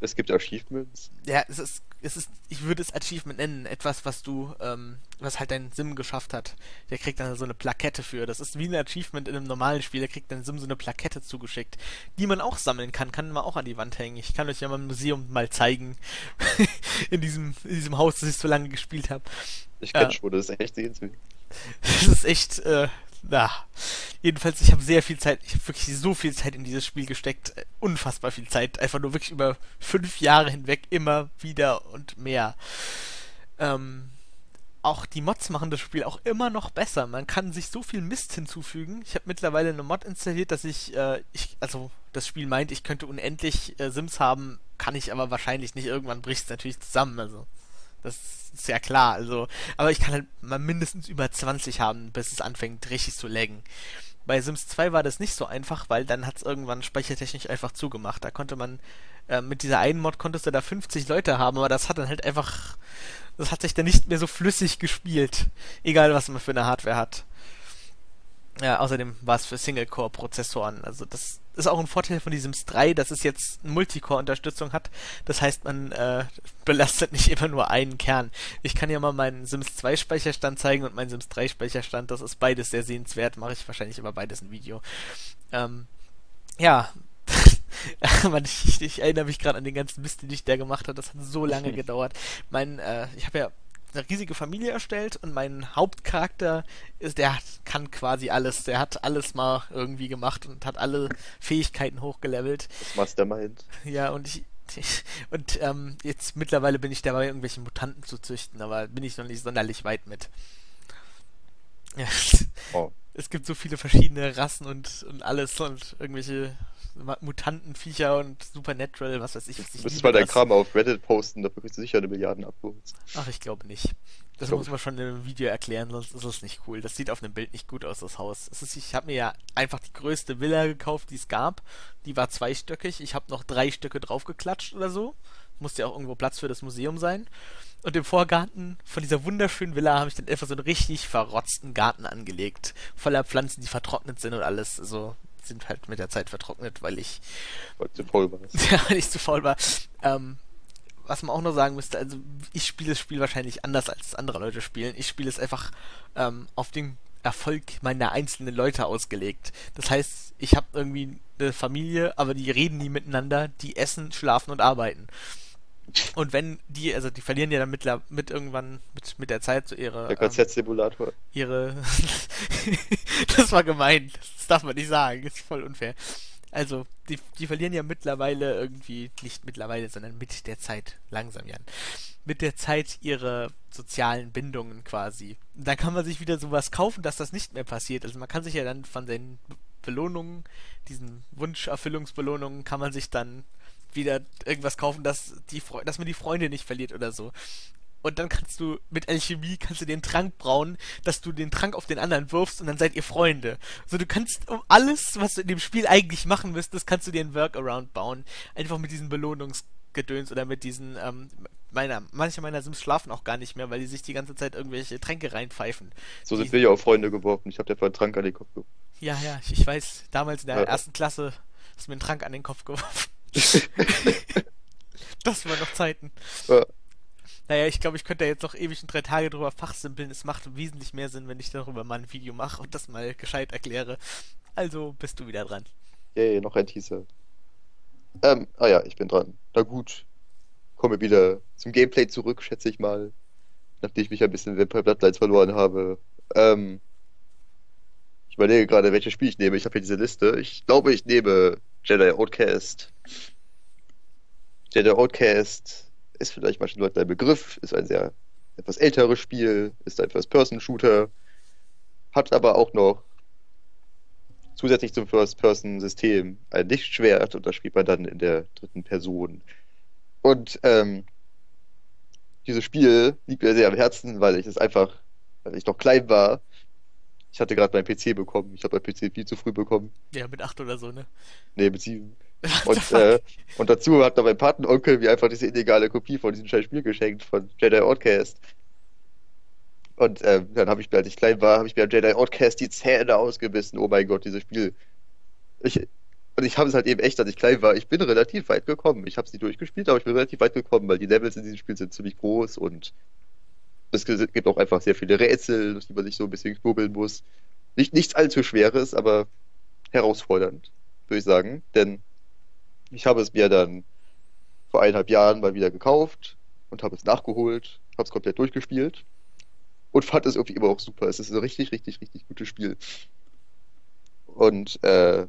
Es gibt Achievements. ja, es ist, es ist, ich würde es Achievement nennen, etwas, was du, ähm, was halt dein Sim geschafft hat. Der kriegt dann so eine Plakette für. Das ist wie ein Achievement in einem normalen Spiel, der kriegt dein Sim so eine Plakette zugeschickt, die man auch sammeln kann, kann man auch an die Wand hängen. Ich kann euch ja mal im Museum mal zeigen, <laughs> in diesem, in diesem Haus, das ich so lange gespielt habe. Ich kenne Ja. schon, das ist echt sehenswert. <laughs> Das ist echt, äh, na. Jedenfalls, ich habe sehr viel Zeit, ich habe wirklich so viel Zeit in dieses Spiel gesteckt. Äh, Unfassbar viel Zeit. Einfach nur wirklich über fünf Jahre hinweg immer wieder und mehr. Ähm, auch die Mods machen das Spiel auch immer noch besser. Man kann sich so viel Mist hinzufügen. Ich habe mittlerweile eine Mod installiert, dass ich, äh, ich, also das Spiel meint, ich könnte unendlich äh, Sims haben, kann ich aber wahrscheinlich nicht. Irgendwann bricht es natürlich zusammen. Also das ist ja klar. Also, aber ich kann halt mal mindestens über 20 haben, bis es anfängt richtig zu laggen. Bei Sims 2 war das nicht so einfach, weil dann hat es irgendwann speichertechnisch einfach zugemacht. Da konnte man, äh, mit dieser einen Mod konntest du da 50 Leute haben, aber das hat dann halt einfach, das hat sich dann nicht mehr so flüssig gespielt. Egal, was man für eine Hardware hat. Ja, außerdem war es für Single-Core-Prozessoren. Also das ist auch ein Vorteil von diesem Sims 3, dass es jetzt eine Multicore-Unterstützung hat. Das heißt, man äh, belastet nicht immer nur einen Kern. Ich kann ja mal meinen Sims 2 Speicherstand zeigen und meinen Sims 3 Speicherstand. Das ist beides sehr sehenswert. Mache ich wahrscheinlich über beides ein Video. Ähm, ja. <laughs> Ich, ich erinnere mich gerade an den ganzen Mist, den ich da gemacht habe. Das hat so lange <laughs> gedauert. Mein, äh, ich habe ja eine riesige Familie erstellt und mein Hauptcharakter ist, der kann quasi alles. Der hat alles mal irgendwie gemacht und hat alle Fähigkeiten hochgelevelt. Das Mastermind. Ja, und ich. <laughs> Und ähm, jetzt mittlerweile bin ich dabei, irgendwelche Mutanten zu züchten, aber bin ich noch nicht sonderlich weit mit. Ja. <laughs> Oh. Es gibt so viele verschiedene Rassen und, und alles und irgendwelche Mutantenviecher und Supernatural, was weiß ich. Was Du ich müsstest liebe mal dein das. Kram auf Reddit posten, da bekommst du sicher eine Milliarden Upvotes. Ach, ich glaube nicht. Das Glaub muss man schon in einem Video erklären, sonst ist es nicht cool. Das sieht auf einem Bild nicht gut aus, das Haus. Es ist, ich habe mir ja einfach die größte Villa gekauft, die es gab. Die war zweistöckig. Ich habe noch drei Stücke draufgeklatscht oder so. Musste ja auch irgendwo Platz für das Museum sein. Und im Vorgarten von dieser wunderschönen Villa habe ich dann einfach so einen richtig verrotzten Garten angelegt. Voller Pflanzen, die vertrocknet sind und alles. So sind halt mit der Zeit vertrocknet, weil ich weil du faul warst. <laughs> ja, weil ich zu faul war. Ähm, was man auch noch sagen müsste, also ich spiele das Spiel wahrscheinlich anders als andere Leute spielen. Ich spiele es einfach ähm, auf den Erfolg meiner einzelnen Leute ausgelegt. Das heißt, ich habe irgendwie eine Familie, aber die reden nie miteinander, die essen, schlafen und arbeiten. Und wenn die, also die verlieren ja dann mit, mit irgendwann, mit, mit der Zeit so ihre. Der Konzertsimulator. Ähm, ihre. <laughs> das war gemein. Das darf man nicht sagen. Das ist voll unfair. Also, die, die verlieren ja mittlerweile irgendwie, nicht mittlerweile, sondern mit der Zeit, langsam Jan, mit der Zeit ihre sozialen Bindungen quasi. Und dann kann man sich wieder sowas kaufen, dass das nicht mehr passiert. Also man kann sich ja dann von den Belohnungen, diesen Wunscherfüllungsbelohnungen, kann man sich dann wieder irgendwas kaufen, dass, die, dass man die Freunde nicht verliert oder so. Und dann kannst du mit Alchemie kannst du den Trank brauen, dass du den Trank auf den anderen wirfst und dann seid ihr Freunde. So du kannst um alles, was du in dem Spiel eigentlich machen müsstest, kannst du dir einen Workaround bauen. Einfach mit diesen Belohnungsgedöns oder mit diesen, ähm, meiner, manche meiner Sims schlafen auch gar nicht mehr, weil die sich die ganze Zeit irgendwelche Tränke reinpfeifen. So sind die, wir ja auch Freunde geworfen. Ich hab dir einen Trank an den Kopf geworfen. Ja, ja, ich, ich weiß, damals in der ja. ersten Klasse hast du mir einen Trank an den Kopf geworfen. <laughs> das waren noch Zeiten. Ja. Naja, ich glaube, ich könnte da jetzt noch ewig in drei Tage drüber fachsimpeln. Es macht wesentlich mehr Sinn, wenn ich darüber mal ein Video mache und das mal gescheit erkläre. Also bist du wieder dran. Yay, noch ein Teaser. Ähm, ah ja, ich bin dran. Na gut. Komme wieder zum Gameplay zurück, schätze ich mal. Nachdem ich mich ein bisschen Vampire Bloodlines verloren habe. Ähm, ich überlege gerade, welches Spiel ich nehme. Ich habe hier diese Liste. Ich glaube, ich nehme Jedi Outcast. Jedi Outcast ist vielleicht manchen Leuten ein Begriff, ist ein sehr etwas älteres Spiel, ist ein First-Person-Shooter, hat aber auch noch zusätzlich zum First-Person-System ein Lichtschwert und das spielt man dann in der dritten Person. Und ähm, dieses Spiel liegt mir sehr am Herzen, weil ich es einfach, weil ich noch klein war. Ich hatte gerade meinen PC bekommen. Ich habe meinen PC viel zu früh bekommen. Ja, mit acht oder so, ne? Nee, mit sieben. <laughs> Und, äh, und dazu hat noch mein Patenonkel mir einfach diese illegale Kopie von diesem scheiß Spiel geschenkt, von Jedi Outcast. Und äh, dann habe ich mir, als ich klein war, habe ich mir an Jedi Outcast die Zähne ausgebissen. Oh mein Gott, dieses Spiel. Ich, und ich habe es halt eben echt, als ich klein war, ich bin relativ weit gekommen. Ich habe es nicht durchgespielt, aber ich bin relativ weit gekommen, weil die Levels in diesem Spiel sind ziemlich groß und es gibt auch einfach sehr viele Rätsel, die man sich so ein bisschen knubbeln muss. Nicht, nichts allzu Schweres, aber herausfordernd, würde ich sagen. Denn ich habe es mir dann vor eineinhalb Jahren mal wieder gekauft und habe es nachgeholt, habe es komplett durchgespielt und fand es irgendwie immer auch super. Es ist ein richtig, richtig, richtig gutes Spiel. Und äh,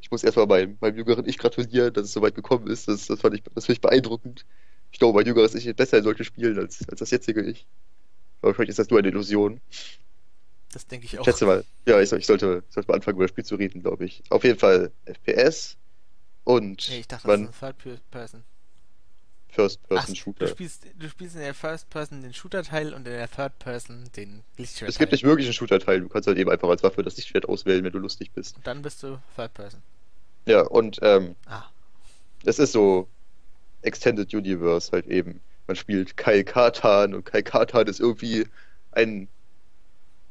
ich muss erstmal meinem, meinem jüngeren Ich gratulieren, dass es so weit gekommen ist. Das, das, fand ich, das fand ich beeindruckend. Ich glaube, mein jüngeres Ich ist besser in solchen Spielen als, als das jetzige Ich. Aber vielleicht ist das nur eine Illusion. Das denke ich auch. Ich schätze mal, ja, ich, ich, sollte, sollte mal anfangen, über das Spiel zu reden, glaube ich. Auf jeden Fall FPS, und nee, ich dachte, das ist ein Third Person. First-Person-Shooter. Du spielst, du spielst in der First Person den Shooter-Teil und in der Third Person den Lichtschwert. Es gibt nicht wirklich einen Shooter-Teil, du kannst halt eben einfach als Waffe das Lichtschwert auswählen, wenn du lustig bist. Und dann bist du Third Person. Ja, und ähm, ah. es ist so Extended Universe halt eben. Man spielt Kai Katan und Kai Katan ist irgendwie ein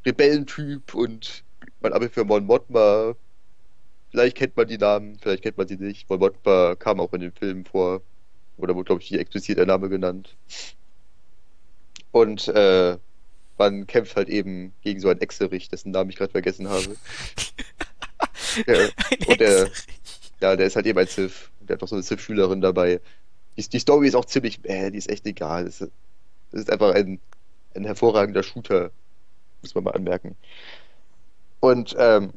Rebellentyp und man arbeitet für Mon Mothma Vielleicht kennt man die Namen, vielleicht kennt man sie nicht. Molbotba kam auch in den Filmen vor. Oder wurde, glaube ich, hier explizit der Name genannt. Und äh, man kämpft halt eben gegen so einen Exerich, dessen Namen ich gerade vergessen habe. <laughs> ja, und der, ja, der ist halt eben ein Sith. Der hat noch so eine Sith-Schülerin dabei. Die, die, Story ist auch ziemlich, äh, die ist echt egal. Das ist, das ist einfach ein, ein hervorragender Shooter, muss man mal anmerken. Und ähm,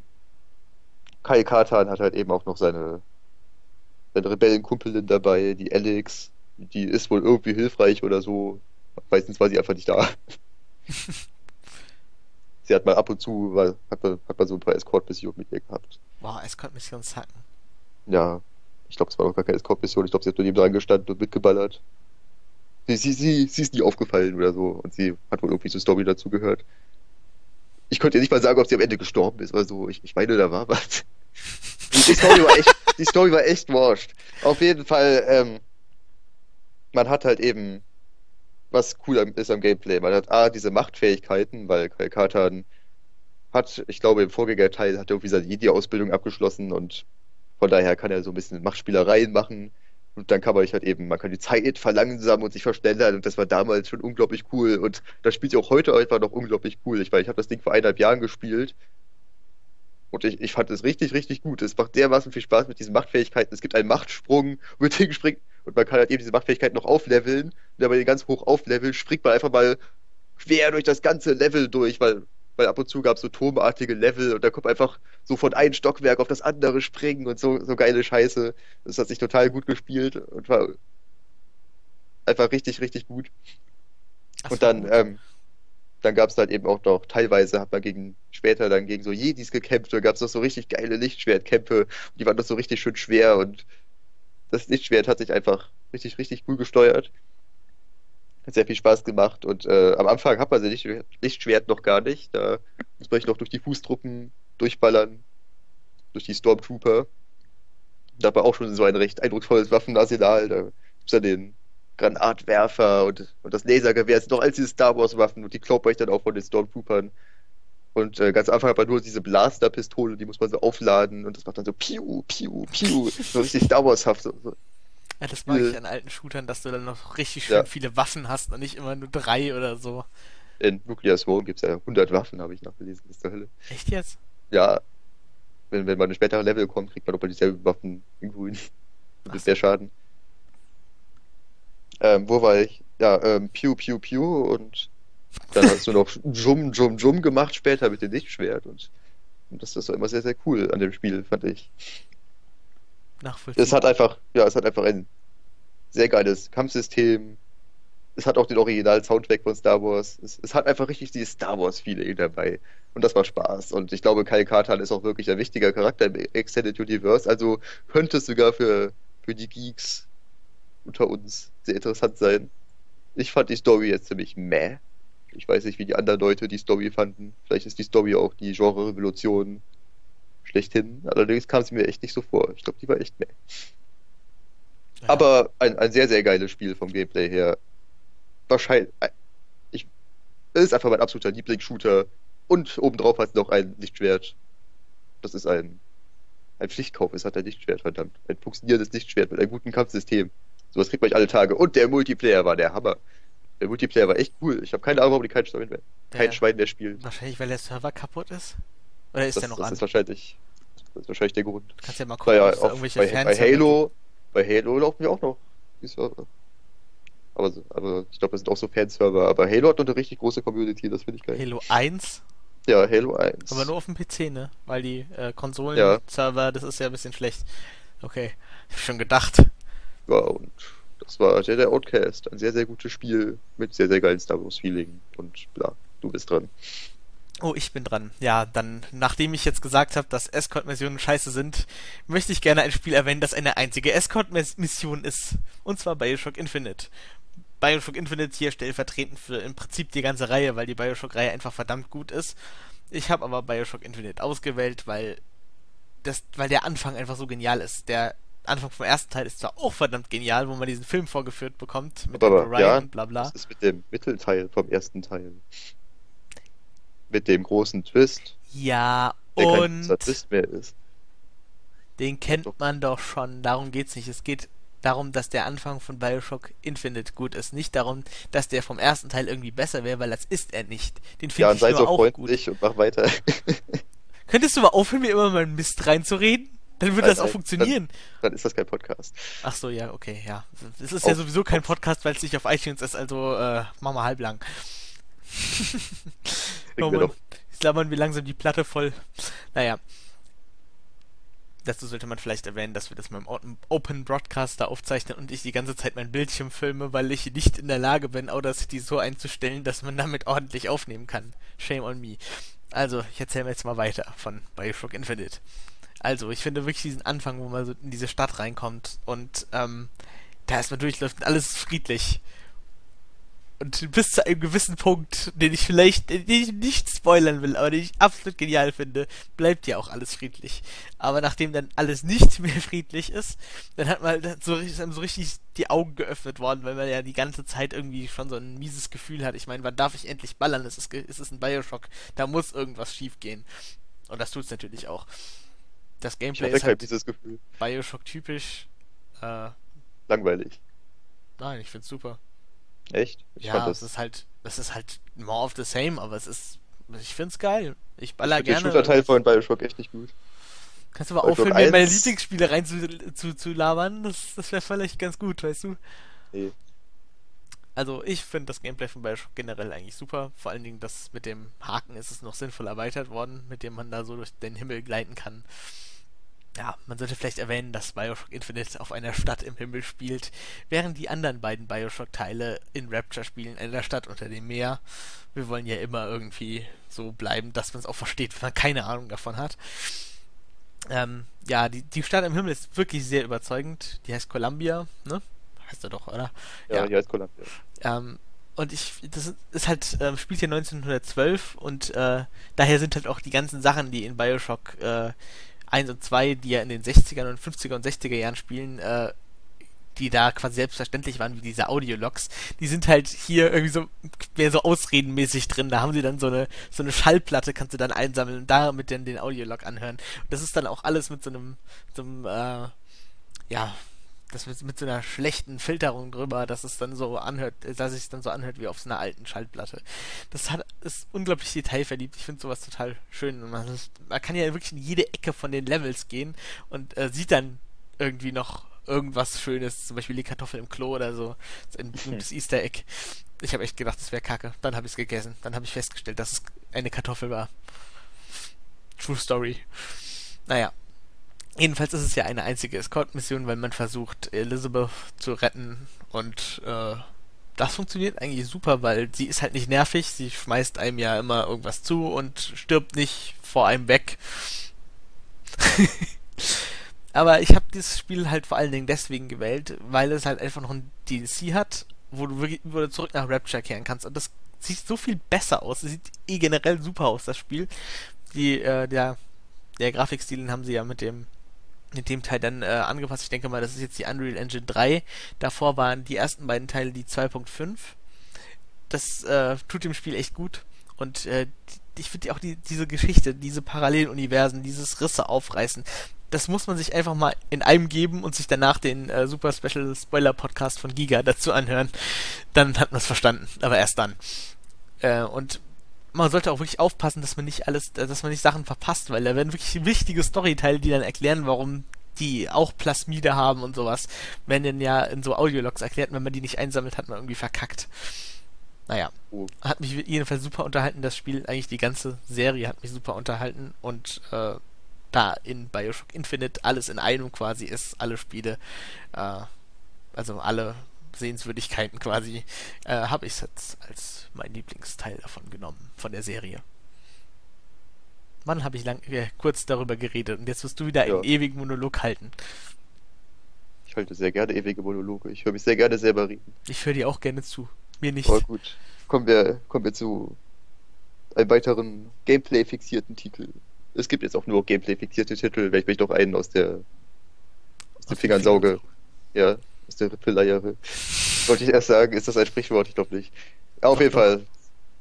Kai Katan hat halt eben auch noch seine, seine Rebellenkumpelin dabei, die Alex. Die ist wohl irgendwie hilfreich oder so. Meistens war sie einfach nicht da. <laughs> sie hat mal ab und zu, war, hat, man, hat man so ein paar Escort-Missionen mit ihr gehabt. Wow, Escort-Missionen zacken. Ja, ich glaube, es war noch gar keine Escort-Mission. Ich glaube, sie hat nur neben dran gestanden und mitgeballert. Sie, sie, sie, sie ist nie aufgefallen oder so. Und sie hat wohl irgendwie zur Story dazu gehört. Ich könnte nicht mal sagen, ob sie am Ende gestorben ist oder so. Ich, ich meine, da war was. Die Story war echt, die Story war echt wurscht. Auf jeden Fall, ähm, man hat halt eben, was cool ist am Gameplay, man hat A, diese Machtfähigkeiten, weil Katan hat, ich glaube, im Vorgängerteil hat er irgendwie seine Jedi-Ausbildung abgeschlossen und von daher kann er so ein bisschen Machtspielereien machen. Und dann kann man halt eben, man kann die Zeit verlangsamen und sich verschnellern und das war damals schon unglaublich cool und das spielt sich auch heute einfach noch unglaublich cool. Ich, weil ich habe das Ding vor eineinhalb Jahren gespielt und ich, ich fand es richtig, richtig gut. Es macht dermaßen viel Spaß mit diesen Machtfähigkeiten. Es gibt einen Machtsprung, man <laughs> Ding springt und man kann halt eben diese Machtfähigkeit noch aufleveln. Und wenn man den ganz hoch auflevelt, springt man einfach mal quer durch das ganze Level durch, weil, weil ab und zu gab es so turmartige Level und da kommt einfach so von einem Stockwerk auf das andere springen und so, so geile Scheiße. Das hat sich total gut gespielt und war einfach richtig, richtig gut. Ach Und dann, gut. ähm, dann gab es halt eben auch noch, teilweise hat man gegen, später dann gegen so Jedis gekämpft, da gab es noch so richtig geile Lichtschwertkämpfe, die waren doch so richtig schön schwer und das Lichtschwert hat sich einfach richtig, richtig cool gesteuert. Sehr viel Spaß gemacht und äh, am Anfang hat man das Licht- Lichtschwert noch gar nicht, da muss man noch durch die Fußtruppen durchballern, durch die Stormtrooper. Da man auch schon so ein recht eindrucksvolles Waffenarsenal, da gibt's ja den Granatwerfer und, und das Lasergewehr, es sind noch all diese Star Wars Waffen und die klaut man dann auch von den Stormtroopern. Und äh, ganz Anfang hat man nur diese Blasterpistole, die muss man so aufladen und das macht dann so Piu, Piu, Piu. So richtig Star Wars-haft. So, so. Ja, das mag ich äh, an alten Shootern, dass du dann noch richtig schön Ja. viele Waffen hast und nicht immer nur drei oder so. In Nuclear Swarm gibt es ja 100 Waffen, habe ich nachgelesen. Ist der Hölle. Echt jetzt? Ja, wenn, wenn man in spätere Level kommt, kriegt man doch mal dieselben Waffen in grün. Das ist der Schaden. Ähm, wo war ich? Ja, ähm, Piu, Piu, Piu und dann hast du noch <laughs> Jum, Jum, Jum gemacht später mit dem Lichtschwert und, und das, das war immer sehr, sehr cool an dem Spiel, fand ich. Nachvollziehbar. Es hat einfach, ja, es hat einfach ein sehr geiles Kampfsystem. Es hat auch den Original-Soundtrack von Star Wars. Es, es hat einfach richtig dieses Star Wars-Feeling dabei. Und das war Spaß. Und ich glaube, Kyle Katarn ist auch wirklich ein wichtiger Charakter im Extended Universe. Also könnte es sogar für, für die Geeks unter uns sehr interessant sein. Ich fand die Story jetzt ziemlich meh. Ich weiß nicht, wie die anderen Leute die Story fanden. Vielleicht ist die Story auch die Genre-Revolution schlechthin. Allerdings kam sie mir echt nicht so vor. Ich glaube, die war echt meh. Ja. Aber ein, ein sehr, sehr geiles Spiel vom Gameplay her. Wahrscheinlich. Ich, es ist einfach mein absoluter Lieblingsshooter. Und obendrauf hat es noch ein Lichtschwert. Das ist ein, ein Pflichtkauf. Es hat ein Lichtschwert, verdammt. Ein funktionierendes Lichtschwert mit einem guten Kampfsystem. Sowas kriegt man nicht alle Tage. Und der Multiplayer war der Hammer. Der Multiplayer war echt cool. Ich habe keine Ahnung, warum die kein Schwein mehr, kein Ja. Schwein mehr spielen. Wahrscheinlich, weil der Server kaputt ist? Oder ist Das, der noch das an? ist wahrscheinlich, das ist wahrscheinlich der Grund. Kannst ja mal gucken, ja ob da irgendwelche bei, bei Fans Halo, bei Halo laufen wir auch noch die Server. Aber, aber ich glaube, das sind auch so Fanserver. Aber Halo hat noch eine richtig große Community, das finde ich geil. Halo 1, Ja, Halo 1. aber nur auf dem PC, ne? Weil die äh, Ja. Konsolen-Server, das ist ja ein bisschen schlecht. Okay, ich hab schon gedacht. Ja, und das war Jedi Outcast. Ein sehr, sehr gutes Spiel mit sehr, sehr geilen Star Wars-Feeling. Und bla, du bist dran. Oh, ich bin dran. Ja, dann, nachdem ich jetzt gesagt habe, dass Escort-Missionen scheiße sind, möchte ich gerne ein Spiel erwähnen, das eine einzige Escort-Mission ist. Und zwar Bioshock Infinite. Bioshock Infinite hier stellvertretend für im Prinzip die ganze Reihe, weil die Bioshock-Reihe einfach verdammt gut ist. Ich habe aber Bioshock Infinite ausgewählt, weil das, weil der Anfang einfach so genial ist. Der Anfang vom ersten Teil ist zwar auch verdammt genial, wo man diesen Film vorgeführt bekommt mit Aber, Andrew ja, Ryan, bla bla. Das ist mit dem Mittelteil vom ersten Teil. Mit dem großen Twist, Ja, der kein und großer Twist mehr ist. Den kennt man doch schon, darum geht's nicht. Es geht darum, dass der Anfang von Bioshock Infinite gut ist. Nicht darum, dass der vom ersten Teil irgendwie besser wäre, weil das ist er nicht. Den Ja, finde und ich sei nur so auch gut. freundlich und mach weiter. <laughs> Könntest du mal aufhören, mir immer mal Mist reinzureden? Dann würde Nein, das auch nein, funktionieren. Dann ist das kein Podcast. Ach so, ja, okay, ja. Es ist ja Auf- sowieso kein Podcast, weil es nicht auf iTunes ist, also äh, machen wir halblang. Oh Mann, jetzt labern wir langsam die Platte voll. Naja. Dazu sollte man vielleicht erwähnen, dass wir das mit dem Open- Broadcaster aufzeichnen und ich die ganze Zeit mein Bildschirm filme, weil ich nicht in der Lage bin, Audacity so einzustellen, dass man damit ordentlich aufnehmen kann. Shame on me. Also, ich erzähle jetzt mal weiter von Bioshock Infinite. Also, ich finde wirklich diesen Anfang, wo man so in diese Stadt reinkommt und ähm, da erstmal durchläuft und alles friedlich. Und bis zu einem gewissen Punkt, den ich vielleicht den ich nicht spoilern will, aber den ich absolut genial finde, bleibt ja auch alles friedlich. Aber nachdem dann alles nicht <laughs> mehr friedlich ist, dann hat man dann so, ist einem so richtig die Augen geöffnet worden, weil man ja die ganze Zeit irgendwie schon so ein mieses Gefühl hat. Ich meine, wann darf ich endlich ballern? Es ist, es ist ein Bioshock, da muss irgendwas schief gehen. Und das tut's natürlich auch. Das Gameplay ist kein halt dieses Gefühl. Bioshock typisch. Äh, langweilig. Nein, ich find's super. Echt? Ich ja, fand es das. ist halt, es ist halt more of the same, aber es ist, ich find's geil. Ich Ich baller den gerne. Shooter-Teil von Bioshock echt nicht gut. Kannst du mal aufhören, mir meine 1? Lieblingsspiele rein zu, zu, zu labern? Das, das wäre vielleicht ganz gut, weißt du? Nee. Also ich finde das Gameplay von Bioshock generell eigentlich super. Vor allen Dingen das mit dem Haken ist es noch sinnvoll erweitert worden, mit dem man da so durch den Himmel gleiten kann. Ja, man sollte vielleicht erwähnen, dass Bioshock Infinite auf einer Stadt im Himmel spielt, während die anderen beiden Bioshock-Teile in Rapture spielen, in einer Stadt unter dem Meer. Wir wollen ja immer irgendwie so bleiben, dass man es auch versteht, wenn man keine Ahnung davon hat. Ähm, ja, die, die Stadt im Himmel ist wirklich sehr überzeugend. Die heißt Columbia, ne? Heißt er doch, oder? Ja, Ja. hier heißt Columbia. Ähm, und ich, das ist halt, ähm, spielt hier 1912 und äh, daher sind halt auch die ganzen Sachen, die in Bioshock äh, 1 und 2, die ja in den 60er und 50er und 60er Jahren spielen, äh, die da quasi selbstverständlich waren, wie diese Audiologs, die sind halt hier irgendwie so mehr so ausredenmäßig drin. Da haben sie dann so eine so eine Schallplatte, kannst du dann einsammeln und damit dann den Audiolog anhören. Und das ist dann auch alles mit so einem so einem äh, ja das mit, mit so einer schlechten Filterung drüber, dass es dann so anhört, dass es sich dann so anhört wie auf so einer alten Schallplatte. Das hat ist unglaublich detailverliebt. Ich finde sowas total schön. Und man, man kann ja wirklich in jede Ecke von den Levels gehen und äh, sieht dann irgendwie noch irgendwas Schönes, zum Beispiel die Kartoffel im Klo oder so. Das ist ein <laughs> gutes Easter Egg. Ich habe echt gedacht, das wäre Kacke. Dann habe ich es gegessen. Dann habe ich festgestellt, dass es eine Kartoffel war. True Story. Naja. Jedenfalls ist es ja eine einzige Escort-Mission, weil man versucht, Elizabeth zu retten und äh, das funktioniert eigentlich super, weil sie ist halt nicht nervig, sie schmeißt einem ja immer irgendwas zu und stirbt nicht vor einem weg. <laughs> Aber ich habe dieses Spiel halt vor allen Dingen deswegen gewählt, weil es halt einfach noch ein DLC hat, wo du wirklich wo du zurück nach Rapture kehren kannst. Und das sieht so viel besser aus. Es sieht eh generell super aus, das Spiel. Die, äh, der, der Grafikstil haben sie ja mit dem mit dem Teil dann äh, angepasst. Ich denke mal, das ist jetzt die Unreal Engine 3. Davor waren die ersten beiden Teile die 2.5. Das äh, tut dem Spiel echt gut. Und äh, ich finde auch die, diese Geschichte, diese Paralleluniversen, dieses Risse aufreißen, das muss man sich einfach mal in einem geben und sich danach den äh, Super Special Spoiler Podcast von Giga dazu anhören. Dann hat man es verstanden, aber erst dann. Äh, und man sollte auch wirklich aufpassen, dass man nicht alles, äh, dass man nicht Sachen verpasst, weil da werden wirklich wichtige Storyteile, die dann erklären, warum die auch Plasmide haben und sowas, werden dann ja in so Audiologs erklärt, wenn man die nicht einsammelt, hat man irgendwie verkackt. Naja, Oh. hat mich jedenfalls super unterhalten, das Spiel, eigentlich die ganze Serie hat mich super unterhalten und äh, da in Bioshock Infinite alles in einem quasi ist, alle Spiele, äh, also alle Sehenswürdigkeiten quasi, äh, habe ich es jetzt als mein Lieblingsteil davon genommen, von der Serie. Mann, habe ich lang, äh, kurz darüber geredet und jetzt wirst du wieder Ja. einen ewigen Monolog halten. Ich halte sehr gerne ewige Monologe. Ich höre mich sehr gerne selber reden. Ich höre dir auch gerne zu. Mir nicht. Aber gut. Kommen wir, kommen wir zu einem weiteren Gameplay-fixierten Titel. Es gibt jetzt auch nur Gameplay-fixierte Titel, wenn ich mich doch einen aus der aus den den Fingern sauge. Ja, aus der leiere. Wollte ich erst sagen, ist das ein Sprichwort? Ich glaube nicht. Ja, auf jeden. Fall.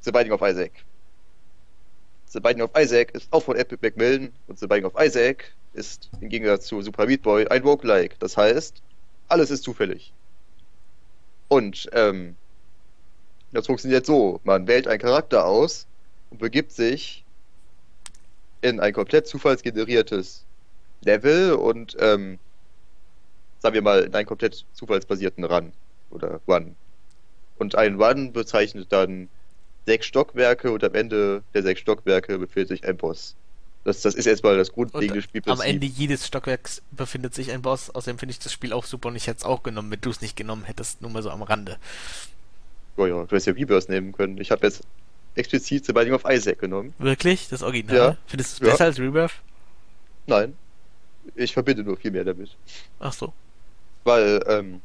The Binding of Isaac. The Binding of Isaac ist auch von Epic Macmillan und The Binding of Isaac ist im Gegensatz zu Super Meat Boy ein Roguelike. Das heißt, alles ist zufällig. Und ähm, das funktioniert so. Man wählt einen Charakter aus und begibt sich in ein komplett zufallsgeneriertes Level und ähm, sagen wir mal in einen komplett zufallsbasierten Run oder Run. Und ein Run bezeichnet dann sechs Stockwerke und am Ende der sechs Stockwerke befindet sich ein Boss. Das, das ist erstmal das grundlegende Und Spielprinzip. am Ende jedes Stockwerks befindet sich ein Boss. Außerdem finde ich das Spiel auch super und ich hätte es auch genommen, wenn du es nicht genommen hättest. Nur mal so am Rande. Oh ja, du hättest ja Rebirth nehmen können. Ich habe jetzt explizit The Binding of Isaac genommen. Wirklich? Das Original? Ja. Findest du es Ja. besser als Rebirth? Nein. Ich verbinde nur viel mehr damit. Ach so. Weil, ähm,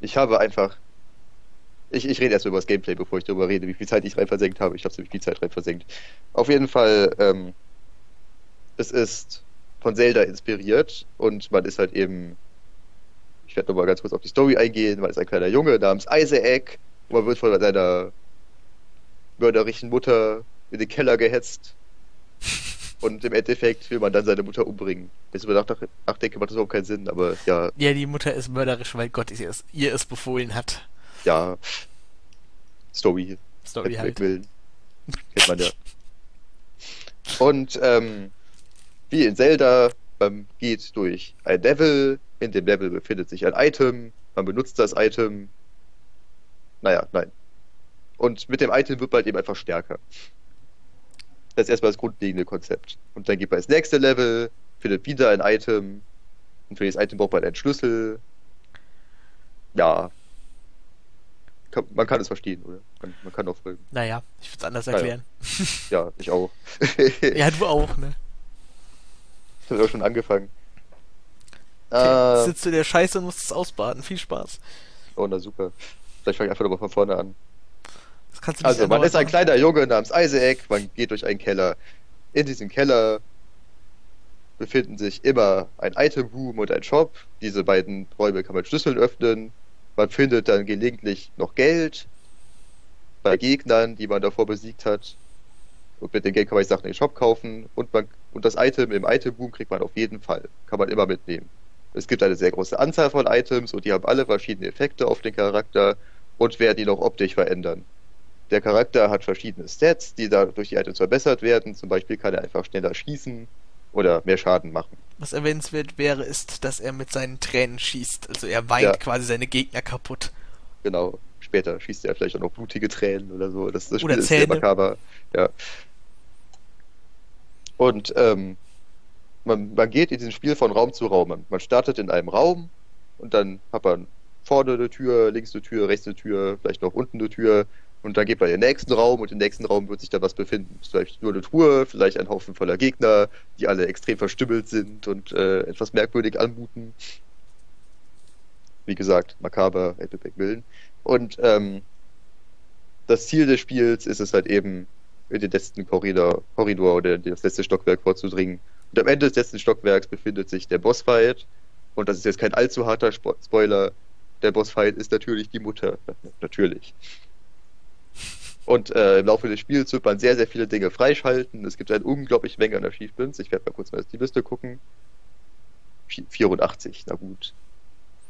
ich habe einfach. Ich, ich rede erst über das Gameplay, bevor ich darüber rede, wie viel Zeit ich rein versenkt habe. Ich habe ziemlich viel Zeit rein versenkt. Auf jeden Fall, ähm, es ist von Zelda inspiriert und man ist halt eben. Ich werde nochmal ganz kurz auf die Story eingehen. Man ist ein kleiner Junge namens Isaac und man wird von seiner mörderischen Mutter in den Keller gehetzt. <laughs> Und im Endeffekt will man dann seine Mutter umbringen. Wenn ich über nachdenke, macht das überhaupt keinen Sinn, aber ja. Ja, die Mutter ist mörderisch, weil Gott ihr es, ihr es befohlen hat. Ja. Story. Story halt. Kennt man ja. Und ähm, wie in Zelda, man geht durch ein Level, in dem Level befindet sich ein Item, man benutzt das Item. Naja, nein. Und mit dem Item wird man halt eben einfach stärker. Das ist erstmal das grundlegende Konzept. Und dann geht man ins nächste Level, findet wieder ein Item. Und für dieses Item braucht man einen Schlüssel. Ja. man kann es verstehen, oder? Man, man kann auch folgen. Naja, ich würde es anders erklären. Naja. <laughs> Ja, ich auch. <laughs> ja, du auch, ne? Ich habe auch schon angefangen. Okay, äh, sitzt du in der Scheiße und musst es ausbaden. Viel Spaß. Oh, na super. Vielleicht fange ich einfach nochmal von vorne an. Kannst du also, man ist ein kleiner Junge namens Isaac, man geht durch einen Keller. In diesem Keller befinden sich immer ein Item Room und ein Shop. Diese beiden Räume kann man Schlüsseln öffnen. Man findet dann gelegentlich noch Geld bei Gegnern, die man davor besiegt hat. Und mit dem Geld kann man Sachen in den Shop kaufen und man und das Item im Item Boom kriegt man auf jeden Fall. Kann man immer mitnehmen. Es gibt eine sehr große Anzahl von Items und die haben alle verschiedene Effekte auf den Charakter und werden ihn auch optisch verändern. Der Charakter hat verschiedene Stats, die da durch die Items verbessert werden. Zum Beispiel kann er einfach schneller schießen oder mehr Schaden machen. Was erwähnenswert wäre, ist, dass er mit seinen Tränen schießt. Also er weint ja. quasi seine Gegner kaputt. Genau. Später schießt er vielleicht auch noch blutige Tränen oder so. Das, das Spiel oder ist Zähne. sehr makaber. Ja. Und ähm, man, man geht in diesem Spiel von Raum zu Raum. Man, startet in einem Raum und dann hat man vorne eine Tür, links eine Tür, rechts eine Tür, vielleicht noch unten eine Tür. Und dann geht man in den nächsten Raum und im nächsten Raum wird sich da was befinden. Vielleicht nur eine Truhe, vielleicht ein Haufen voller Gegner, die alle extrem verstümmelt sind und äh, etwas merkwürdig anmuten. Wie gesagt, makaber, Epic Willen. Und ähm, das Ziel des Spiels ist es halt eben, in den letzten Korridor, Korridor oder das letzte Stockwerk vorzudringen. Und am Ende des letzten Stockwerks befindet sich der Bossfight. Und das ist jetzt kein allzu harter Spo Spoiler. Der Bossfight ist natürlich die Mutter. <laughs> natürlich. Und äh, im Laufe des Spiels wird man sehr, sehr viele Dinge freischalten. Es gibt eine unglaubliche Menge an Achievements. Ich werde mal kurz mal die Liste gucken. 84, na gut.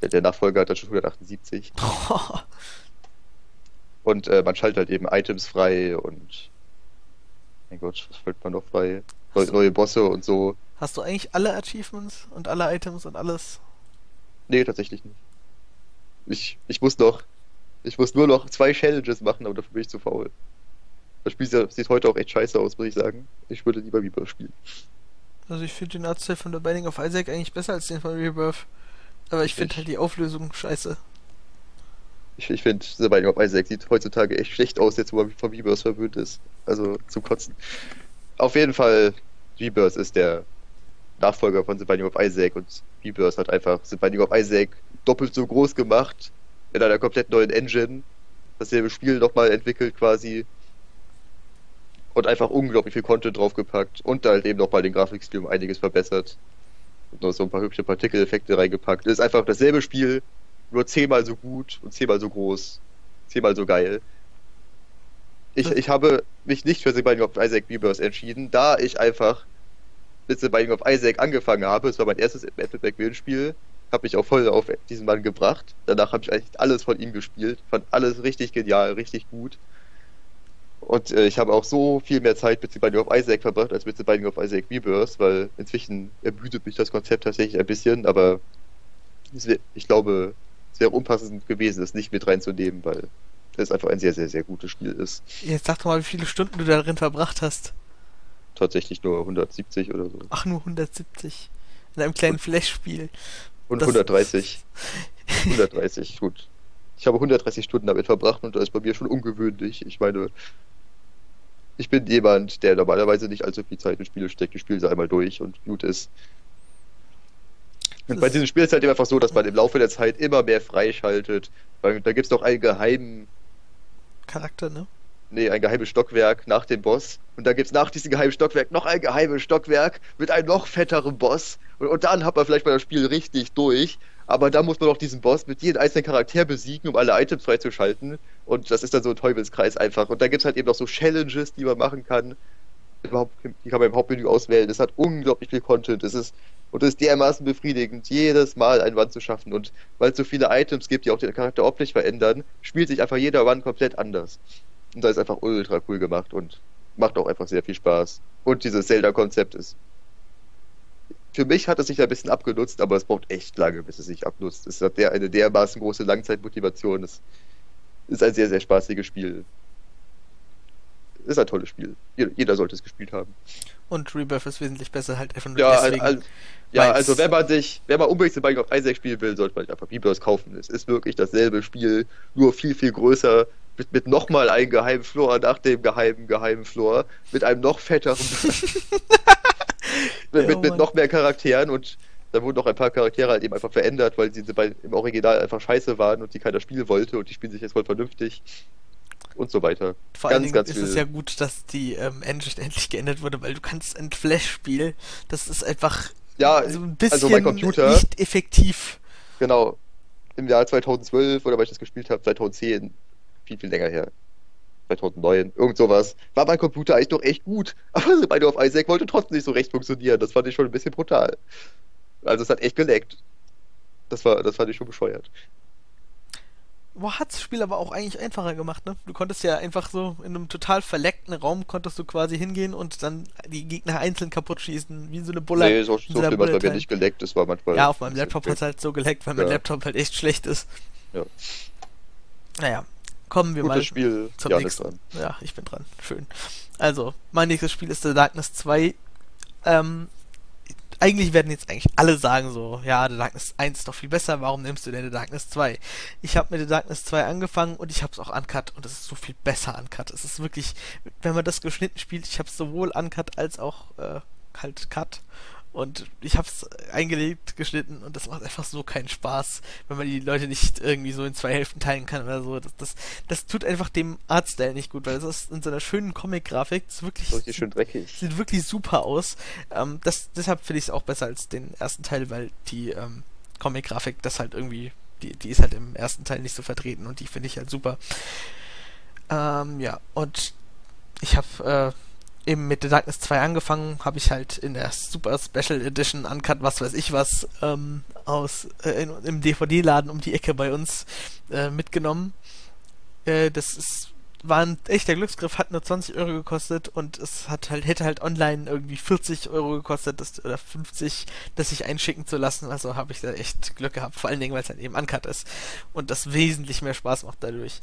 Der, der Nachfolger hat dann schon 178. <laughs> und äh, man schaltet halt eben Items frei und mein Gott, was fällt man noch frei? Neue, neue Bosse und so. Hast du eigentlich alle Achievements und alle Items und alles? Nee, tatsächlich nicht. Ich, ich muss noch. Ich muss nur noch zwei Challenges machen, aber dafür bin ich zu faul. Das Spiel sieht heute auch echt scheiße aus, muss ich sagen. Ich würde lieber Rebirth spielen. Also ich finde den Artstyle von The Binding of Isaac eigentlich besser als den von Rebirth. Aber ich finde halt die Auflösung scheiße. Ich, ich finde, The Binding of Isaac sieht heutzutage echt schlecht aus, jetzt wo man von Rebirth verwöhnt ist. Also zum Kotzen. Auf jeden Fall, Rebirth ist der Nachfolger von The Binding of Isaac und Rebirth hat einfach The Binding of Isaac doppelt so groß gemacht, in einer komplett neuen Engine, dasselbe Spiel nochmal entwickelt quasi und einfach unglaublich viel Content draufgepackt und da halt eben nochmal den Grafikstil um einiges verbessert und noch so ein paar hübsche Partikeleffekte reingepackt. Es ist einfach dasselbe Spiel, nur zehnmal so gut und zehnmal so groß, zehnmal so geil. Ich, ich habe mich nicht für The Binding of Isaac Rebirth entschieden, da ich einfach mit The Binding of Isaac angefangen habe. Es war mein erstes Battleback Spiel. Habe mich auch voll auf diesen Mann gebracht. Danach habe ich eigentlich alles von ihm gespielt. Fand alles richtig genial, richtig gut. Und äh, ich habe auch so viel mehr Zeit mit The Binding of Isaac verbracht als mit The Binding of Isaac Rebirth, weil inzwischen ermüdet mich das Konzept tatsächlich ein bisschen, aber ich glaube, es wäre unpassend gewesen, es nicht mit reinzunehmen, weil es einfach ein sehr, sehr, sehr gutes Spiel ist. Jetzt sag doch mal, wie viele Stunden du darin verbracht hast. Tatsächlich nur 170 oder so. Ach, nur 170. In einem kleinen Flash-Spiel. Und das 130. 130, <laughs> gut. Ich habe 130 Stunden damit verbracht und das ist bei mir schon ungewöhnlich. Ich meine, ich bin jemand, der normalerweise nicht allzu viel Zeit in Spiele steckt. Ich spiele sie einmal durch und gut ist. Und bei diesem Spiel ist es halt einfach so, dass man im Laufe der Zeit immer mehr freischaltet. Weil da gibt es noch einen geheimen Charakter, ne? Nee, ein geheimes Stockwerk nach dem Boss. Und dann gibt es nach diesem geheimen Stockwerk noch ein geheimes Stockwerk mit einem noch fetteren Boss. Und, und dann hat man vielleicht mal das Spiel richtig durch. Aber dann muss man noch diesen Boss mit jedem einzelnen Charakter besiegen, um alle Items freizuschalten. Und das ist dann so ein Teufelskreis einfach. Und dann gibt es halt eben noch so Challenges, die man machen kann. die kann man im Hauptmenü auswählen. Es hat unglaublich viel Content. Es ist und es ist dermaßen befriedigend, jedes Mal ein Run zu schaffen. Und weil es so viele Items gibt, die auch den Charakter optisch verändern, spielt sich einfach jeder Run komplett anders. Und da ist einfach ultra cool gemacht und macht auch einfach sehr viel Spaß. Und dieses Zelda-Konzept ist. Für mich hat es sich ein bisschen abgenutzt, aber es braucht echt lange, bis es sich abnutzt. Es hat der, eine dermaßen große Langzeitmotivation. Es ist ein sehr, sehr spaßiges Spiel. Ist ein tolles Spiel. Jeder, sollte es gespielt haben. Und Rebirth ist wesentlich besser, halt einfach nur ja, deswegen. Also, ja, also wenn man sich, wenn man unbedingt den Binding of Isaac spielen will, sollte man einfach Rebirth kaufen. Es ist wirklich dasselbe Spiel, nur viel, viel größer, mit, mit nochmal einem geheimen Floor nach dem geheimen, geheimen Floor, mit einem noch fetteren, <laughs> mit, mit, mit, noch mehr Charakteren und da wurden noch ein paar Charaktere halt eben einfach verändert, weil sie bei, im Original einfach scheiße waren und die keiner spielen wollte und die spielen sich jetzt voll vernünftig und so weiter. Vor ganz, allen Dingen ist viel. es ja gut, dass die ähm, Engine endlich geändert wurde, weil du kannst ein Flash-Spiel, das ist einfach ja, so ein bisschen also mein Computer, nicht effektiv. Genau. Im Jahr 2012 oder weil ich das gespielt habe, 2010, viel, viel länger her. 2009, irgend sowas, war mein Computer eigentlich doch echt gut. <laughs> Aber so beide auf Isaac wollte trotzdem nicht so recht funktionieren. Das fand ich schon ein bisschen brutal. Also es hat echt geleckt. Das war, das fand ich schon bescheuert. Boah, hat das Spiel aber auch eigentlich einfacher gemacht, ne? Du konntest ja einfach so in einem total verleckten Raum konntest du quasi hingehen und dann die Gegner einzeln kaputt schießen, wie so eine Bulle. Nee, so, so schlimm bei mir nicht geleckt, das war manchmal. Ja, auf meinem Laptop hat es halt so geleckt, weil mein Laptop halt echt schlecht ist. Ja. Naja, kommen wir Gutes mal Spiel. zum ja, nächsten. Ja, ich bin dran. Schön. Also, mein nächstes Spiel ist The Darkness 2. Ähm, eigentlich werden jetzt eigentlich alle sagen so, ja, The Darkness 1 ist doch viel besser, warum nimmst du denn The Darkness 2? Ich habe mit The Darkness 2 angefangen und ich habe es auch uncut und es ist so viel besser uncut. Es ist wirklich, wenn man das geschnitten spielt, ich habe es sowohl uncut als auch äh, halt cut und ich habe es eingelegt, geschnitten und das macht einfach so keinen Spaß, wenn man die Leute nicht irgendwie so in zwei Hälften teilen kann oder so. Das, das, das tut einfach dem Artstyle nicht gut, weil das ist in so einer schönen Comic-Grafik. Das ist wirklich. Richtig schön dreckig. Sieht wirklich super aus. Ähm, das, deshalb finde ich es auch besser als den ersten Teil, weil die ähm, Comic-Grafik das halt irgendwie. Die, die ist halt im ersten Teil nicht so vertreten und die finde ich halt super. Ähm, ja, und ich habe. Äh, eben mit The Darkness 2 angefangen, habe ich halt in der Super Special Edition Uncut, was weiß ich was, ähm, aus äh, in, im DVD-Laden um die Ecke bei uns äh, mitgenommen. Äh, das ist war ein echter Glücksgriff, hat nur 20 Euro gekostet und es hat halt, hätte halt online irgendwie 40 Euro gekostet das, oder 50, das sich einschicken zu lassen. Also habe ich da echt Glück gehabt, vor allen Dingen, weil es halt eben uncut ist und das wesentlich mehr Spaß macht dadurch.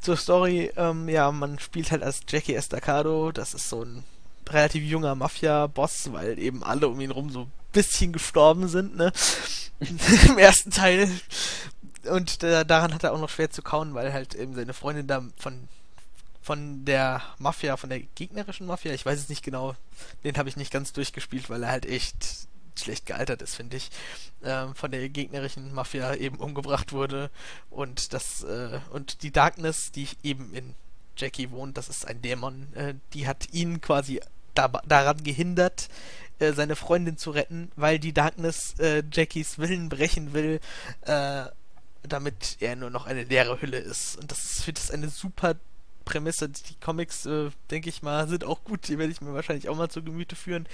Zur Story, ähm, ja, man spielt halt als Jackie Estacado, das ist so ein relativ junger Mafia-Boss, weil eben alle um ihn rum so ein bisschen gestorben sind, ne? <laughs> Im ersten Teil. Und äh, daran hat er auch noch schwer zu kauen, weil halt eben seine Freundin da von von der Mafia, von der gegnerischen Mafia, ich weiß es nicht genau, den habe ich nicht ganz durchgespielt, weil er halt echt schlecht gealtert ist, finde ich, ähm, von der gegnerischen Mafia eben umgebracht wurde und das äh, und die Darkness, die eben in Jackie wohnt, das ist ein Dämon, äh, die hat ihn quasi da, daran gehindert, äh, seine Freundin zu retten, weil die Darkness äh, Jackies Willen brechen will, äh, damit er nur noch eine leere Hülle ist. Und das ist, finde ich, eine super Prämisse. Die Comics, äh, denke ich mal, sind auch gut. Die werde ich mir wahrscheinlich auch mal zu Gemüte führen,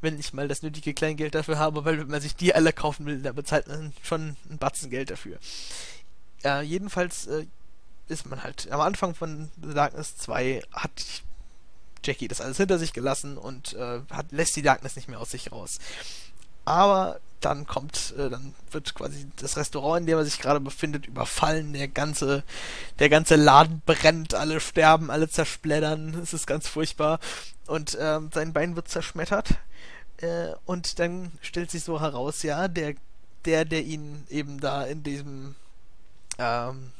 wenn ich mal das nötige Kleingeld dafür habe, weil wenn man sich die alle kaufen will, da bezahlt man schon ein Batzen Geld dafür. Ja, jedenfalls äh, ist man halt am Anfang von The Darkness 2 hat Jackie das alles hinter sich gelassen und äh, hat, lässt die Darkness nicht mehr aus sich raus. Aber dann kommt, äh, dann wird quasi das Restaurant, in dem er sich gerade befindet, überfallen. Der ganze, der ganze Laden brennt, alle sterben, alle zersplättern. Es ist ganz furchtbar. Und ähm, sein Bein wird zerschmettert. Äh, und dann stellt sich so heraus, ja, der, der, der ihn eben da in diesem, ähm,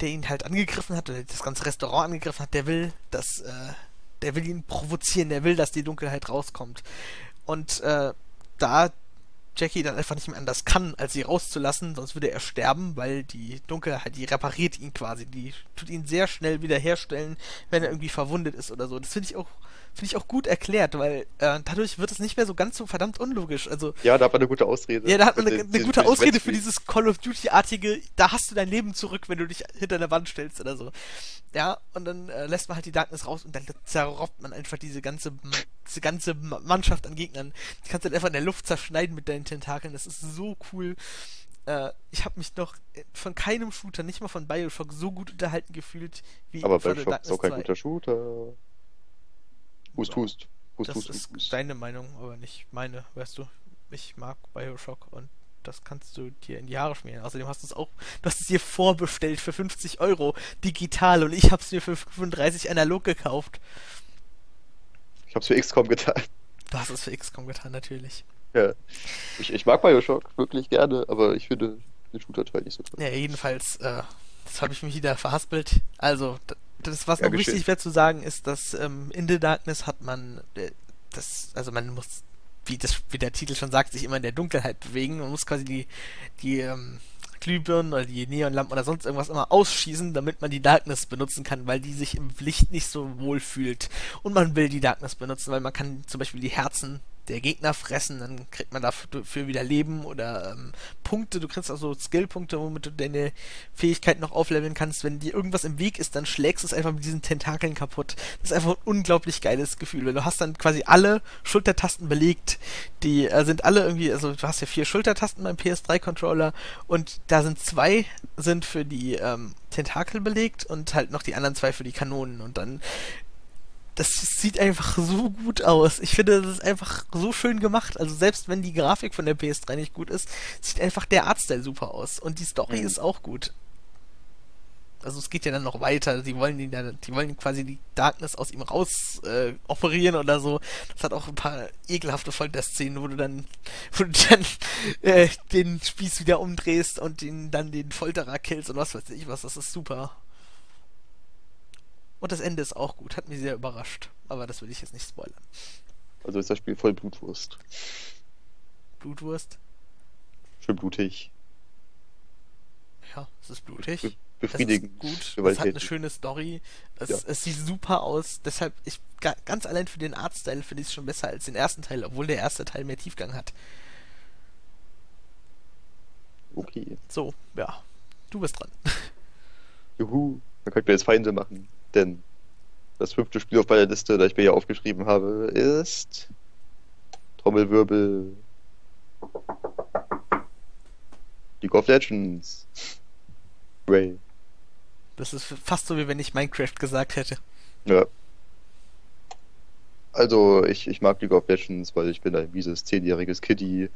der ihn halt angegriffen hat, oder das ganze Restaurant angegriffen hat, der will, dass, äh, der will ihn provozieren, der will, dass die Dunkelheit rauskommt. Und äh, da Jackie dann einfach nicht mehr anders kann, als sie rauszulassen, sonst würde er sterben, weil die Dunkelheit, die repariert ihn quasi, die tut ihn sehr schnell wiederherstellen, wenn er irgendwie verwundet ist oder so. Das finde ich auch finde ich auch gut erklärt, weil äh, dadurch wird es nicht mehr so ganz so verdammt unlogisch. Also Ja, da hat man eine gute Ausrede. ja, da hat man eine, eine gute Ausrede Red für dieses Call of Duty-artige, da hast du dein Leben zurück, wenn du dich hinter der Wand stellst oder so. Ja, und dann äh, lässt man halt die Darkness raus und dann zerrobbt man einfach diese ganze, diese ganze Ma- Mannschaft an Gegnern. Die kannst du dann einfach in der Luft zerschneiden mit deinen Tentakeln. Das ist so cool. Äh, ich habe mich noch von keinem Shooter, nicht mal von Bioshock, so gut unterhalten gefühlt wie Aber von bei The Shock ist auch kein 2. guter Shooter. Hust, hust. Hust, Das hust, ist hust. deine Meinung, aber nicht meine, weißt du. Ich mag Bioshock und das kannst du dir in die Haare schmieren. Außerdem hast du es auch, du hast es dir vorbestellt für 50 Euro digital und ich habe es mir für 35 analog gekauft. Ich hab's für XCOM getan. Du hast es für XCOM getan, natürlich. Ja. Ich, ich mag Bioshock wirklich gerne, aber ich finde den Shooter-Teil nicht so toll. Ja, jedenfalls, äh, das habe ich mich wieder verhaspelt. Also, das, was Ja, noch geschehen. wichtig wäre zu sagen, ist, dass ähm, in The Darkness hat man äh, das, also man muss, wie das, wie der Titel schon sagt, sich immer in der Dunkelheit bewegen. Man muss quasi die, die ähm, Glühbirnen oder die Neonlampen oder sonst irgendwas immer ausschießen, damit man die Darkness benutzen kann, weil die sich im Licht nicht so wohl fühlt. Und man will die Darkness benutzen, weil man kann zum Beispiel die Herzen der Gegner fressen, dann kriegt man dafür wieder Leben oder ähm, Punkte. Du kriegst auch so Skillpunkte, womit du deine Fähigkeit noch aufleveln kannst. Wenn dir irgendwas im Weg ist, dann schlägst du es einfach mit diesen Tentakeln kaputt. Das ist einfach ein unglaublich geiles Gefühl, weil du hast dann quasi alle Schultertasten belegt. Die äh, sind alle irgendwie, also du hast ja vier Schultertasten beim PS3-Controller und da sind zwei sind für die ähm, Tentakel belegt und halt noch die anderen zwei für die Kanonen und dann das sieht einfach so gut aus. Ich finde, das ist einfach so schön gemacht. Also selbst wenn die Grafik von der PS3 nicht gut ist, sieht einfach der Artstyle super aus. Und die Story Mhm. ist auch gut. Also es geht ja dann noch weiter. Die wollen ihn dann, die wollen quasi die Darkness aus ihm raus äh, operieren oder so. Das hat auch ein paar ekelhafte Folterszenen, wo du dann, <laughs> wo du dann äh, den Spieß wieder umdrehst und den, dann den Folterer killst und was weiß ich was. Das ist super. Und das Ende ist auch gut, hat mich sehr überrascht. Aber das will ich jetzt nicht spoilern. Also ist das Spiel voll Blutwurst. Blutwurst? Schön blutig. Ja, es ist blutig. Be- Es Befriedigend. ist gut. Es hat eine schöne Story. Es, Ja. es sieht super aus. Deshalb, ich ga- ganz allein für den Artstyle finde ich es schon besser als den ersten Teil, obwohl der erste Teil mehr Tiefgang hat. Okay. So, ja. Du bist dran. <laughs> Juhu. Dann könnt ihr jetzt Feinde machen. Denn das fünfte Spiel auf meiner Liste, das ich mir hier aufgeschrieben habe, ist. Trommelwirbel. League of Legends. Ray. Das ist fast so, wie wenn ich Minecraft gesagt hätte. Ja. Also, ich, ich mag League of Legends, weil ich bin ein mieses zehnjähriges Kiddie,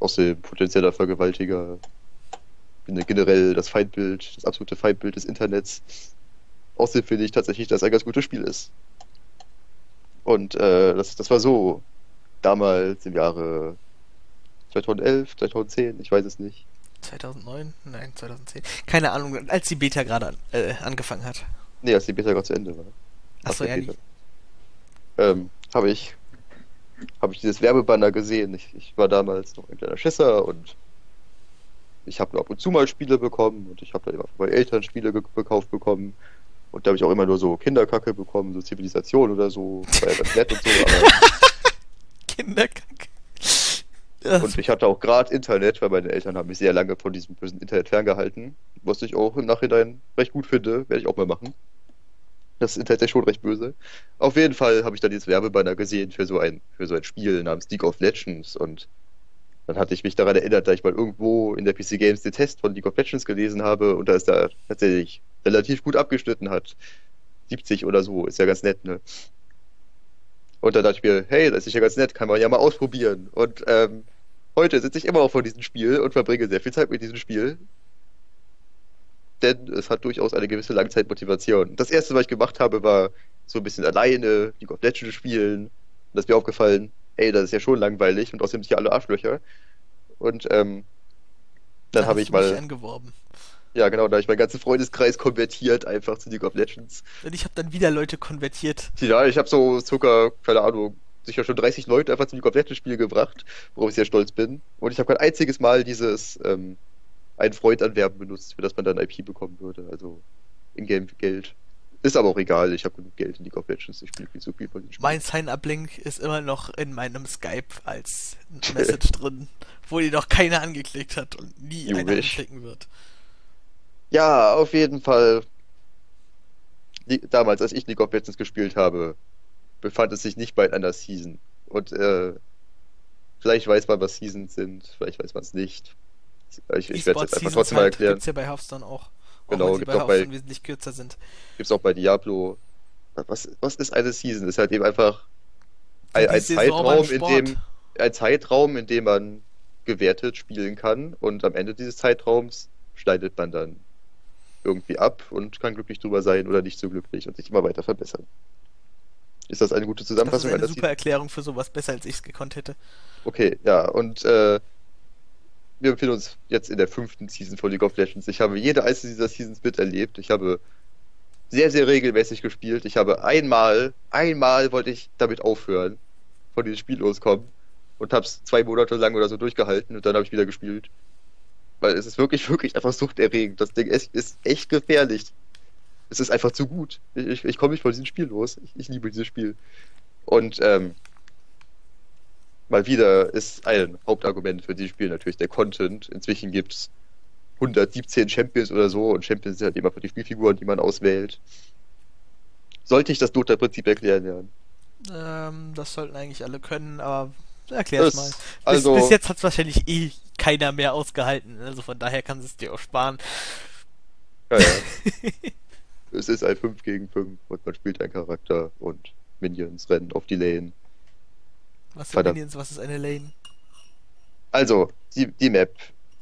außerdem potenzieller Vergewaltiger. Bin generell das Feindbild, das absolute Feindbild des Internets. Außerdem finde ich tatsächlich, dass es ein ganz gutes Spiel ist. Und äh, das, das war so damals im Jahre 2011, 2010, ich weiß es nicht. 2009? Nein, 2010. Keine Ahnung, als die Beta gerade an, äh, angefangen hat. Nee, als die Beta gerade zu Ende war. Achso, Beta. ähm, habe ich, habe ich dieses Werbebanner gesehen. Ich, ich war damals noch ein kleiner Schisser und ich habe nur ab und zu mal Spiele bekommen und ich habe dann immer von meinen Eltern Spiele ge- gekauft bekommen. Und da habe ich auch immer nur so Kinderkacke bekommen, so Zivilisation oder so. War ja ganz nett und so, aber <laughs> Kinderkacke. Das, Und ich hatte auch gerade Internet, weil meine Eltern haben mich sehr lange von diesem bösen Internet ferngehalten. Was ich auch im Nachhinein recht gut finde, werde ich auch mal machen. Das Internet ist schon recht böse. Auf jeden Fall habe ich dann dieses Werbebanner gesehen für so ein, für so ein Spiel namens League of Legends und dann hatte ich mich daran erinnert, dass ich mal irgendwo in der PC Games den Test von League of Legends gelesen habe und da ist da tatsächlich relativ gut abgeschnitten hat. 70 oder so, ist ja ganz nett, ne? Und dann dachte ich mir, hey, das ist ja ganz nett, kann man ja mal ausprobieren. Und ähm, heute sitze ich immer noch vor diesem Spiel und verbringe sehr viel Zeit mit diesem Spiel. Denn es hat durchaus eine gewisse Langzeitmotivation. Das erste, was ich gemacht habe, war so ein bisschen alleine League of Legends spielen. Und da ist mir aufgefallen, ey, das ist ja schon langweilig und außerdem sind hier alle Arschlöcher. Und ähm, dann habe ich mal, angeworben. ja genau, da habe ich meinen ganzen Freundeskreis konvertiert einfach zu League of Legends. Und ich habe dann wieder Leute konvertiert. Ja, ich habe so circa, keine Ahnung, sicher schon 30 Leute einfach zum League of Legends Spiel gebracht, worauf ich sehr stolz bin. Und ich habe kein einziges Mal dieses ähm, einen Freund anwerben benutzt, für das man dann IP bekommen würde, also Ingame Geld. Ist aber auch egal, ich habe genug Geld in League of Legends, ich spiele viel zu viel von den Spielen. Mein Sign-Up-Link ist immer noch in meinem Skype als <laughs> Message drin, wo die noch keiner angeklickt hat und nie Jubisch. einer anklicken wird. Ja, auf jeden Fall. Damals, als ich League of Legends gespielt habe, befand es sich nicht bei einer Season. Und äh, vielleicht weiß man, was Seasons sind, vielleicht weiß man es nicht. Ich, ich werde es einfach trotzdem mal halt erklären. Gibt's ja bei Hearthstone auch. Genau, gibt auch bei wesentlich kürzer sind. Gibt's auch bei Diablo. Was, was ist eine Season? Das ist halt eben einfach ein, ein Zeitraum, in dem ein Zeitraum, in dem man gewertet spielen kann und am Ende dieses Zeitraums schneidet man dann irgendwie ab und kann glücklich drüber sein oder nicht so glücklich und sich immer weiter verbessern. Ist das eine gute Zusammenfassung? Das ist eine super Erklärung für sowas, besser als ich es gekonnt hätte. Okay, ja, und äh, wir befinden uns jetzt in der fünften Season von League of Legends. Ich habe jede einzelne dieser Seasons miterlebt. Ich habe sehr, sehr regelmäßig gespielt. Ich habe einmal, einmal wollte ich damit aufhören, von diesem Spiel loskommen und habe es zwei Monate lang oder so durchgehalten und dann habe ich wieder gespielt. Weil es ist wirklich, <laughs> wirklich einfach suchterregend. Das Ding ist, ist echt gefährlich. Es ist einfach zu gut. Ich, ich, ich komme nicht von diesem Spiel los. Ich, ich liebe dieses Spiel. Und ähm, mal wieder ist ein Hauptargument für dieses Spiel natürlich der Content. Inzwischen gibt es 117 Champions oder so und Champions sind halt immer für die Spielfiguren, die man auswählt. Sollte ich das Dota-Prinzip erklären, Jan? Ähm, das sollten eigentlich alle können, aber erklär's mal. Bis, also, bis jetzt hat es wahrscheinlich eh keiner mehr ausgehalten, also von daher kann es dir auch sparen. Ja, ja. <laughs> es ist ein 5 gegen 5 und man spielt einen Charakter und Minions rennen auf die Lane. Was sind Minions, was ist eine Lane? Also, die, die Map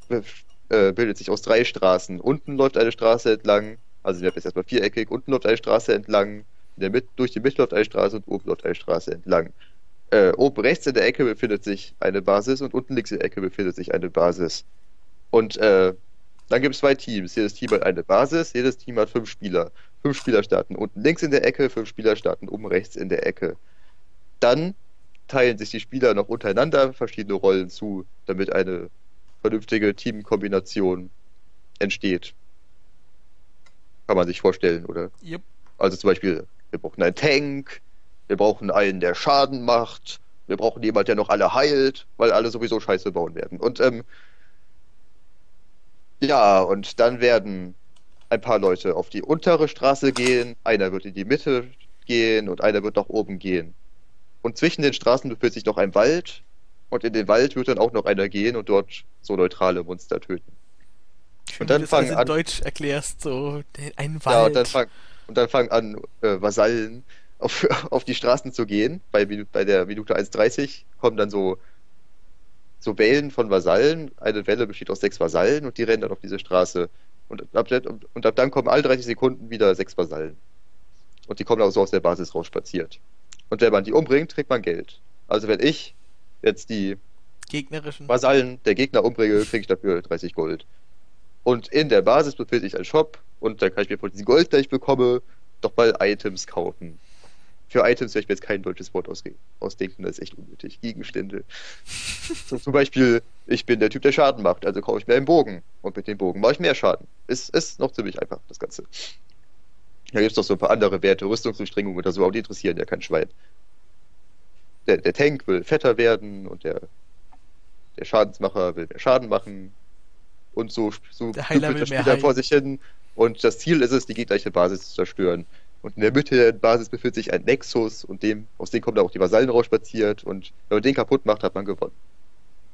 äh, bildet sich aus drei Straßen. Unten läuft eine Straße entlang, also die Map ist erstmal viereckig, unten läuft eine Straße entlang, in der Mitte, durch die Mitte läuft eine Straße und oben läuft eine Straße entlang. Äh, oben rechts in der Ecke befindet sich eine Basis und unten links in der Ecke befindet sich eine Basis. Und äh, dann gibt es zwei Teams. Jedes Team hat eine Basis, jedes Team hat fünf Spieler. Fünf Spieler starten unten links in der Ecke, fünf Spieler starten oben rechts in der Ecke. Dann teilen sich die Spieler noch untereinander verschiedene Rollen zu, damit eine vernünftige Teamkombination entsteht. Kann man sich vorstellen, oder? Yep. Also zum Beispiel, wir brauchen einen Tank, wir brauchen einen, der Schaden macht, wir brauchen jemanden, der noch alle heilt, weil alle sowieso Scheiße bauen werden. Und ähm, ja, und dann werden ein paar Leute auf die untere Straße gehen, einer wird in die Mitte gehen und einer wird nach oben gehen. Und zwischen den Straßen befindet sich noch ein Wald. Und in den Wald wird dann auch noch einer gehen und dort so neutrale Monster töten. Schön, und dann fangen an. Deutsch erklärst, so ein Wald. Ja, und dann fangen, und dann fangen an, äh, Vasallen <laughs> auf, auf die Straßen zu gehen. Bei, bei der Minute 1,30 kommen dann so, so Wellen von Vasallen. Eine Welle besteht aus sechs Vasallen und die rennen dann auf diese Straße. Und ab, und ab dann kommen alle 30 Sekunden wieder sechs Vasallen. Und die kommen auch so aus der Basis raus spaziert. Und wenn man die umbringt, kriegt man Geld. Also wenn ich jetzt die gegnerischen Vasallen der Gegner umbringe, kriege ich dafür 30 Gold. Und in der Basis befindet sich ein Shop und da kann ich mir von diesem Gold, das ich bekomme, doch mal Items kaufen. Für Items werde ich mir jetzt kein deutsches Wort ausdenken, das ist echt unnötig. Gegenstände. <laughs> so, zum Beispiel, ich bin der Typ, der Schaden macht, also kaufe ich mir einen Bogen. Und mit dem Bogen mache ich mehr Schaden. Ist, ist noch ziemlich einfach, das Ganze. Da gibt es noch so ein paar andere Werte, Rüstungsdurchdringung oder so, aber die interessieren ja kein Schwein. Der, der Tank will fetter werden und der, der Schadensmacher will mehr Schaden machen. Und so, so der Heiler will das Spiel dann vor sich hin. Und das Ziel ist es, die gegnerische Basis zu zerstören. Und in der Mitte der Basis befindet sich ein Nexus und dem, aus dem kommen dann auch die Vasallen rausspaziert. Und wenn man den kaputt macht, hat man gewonnen.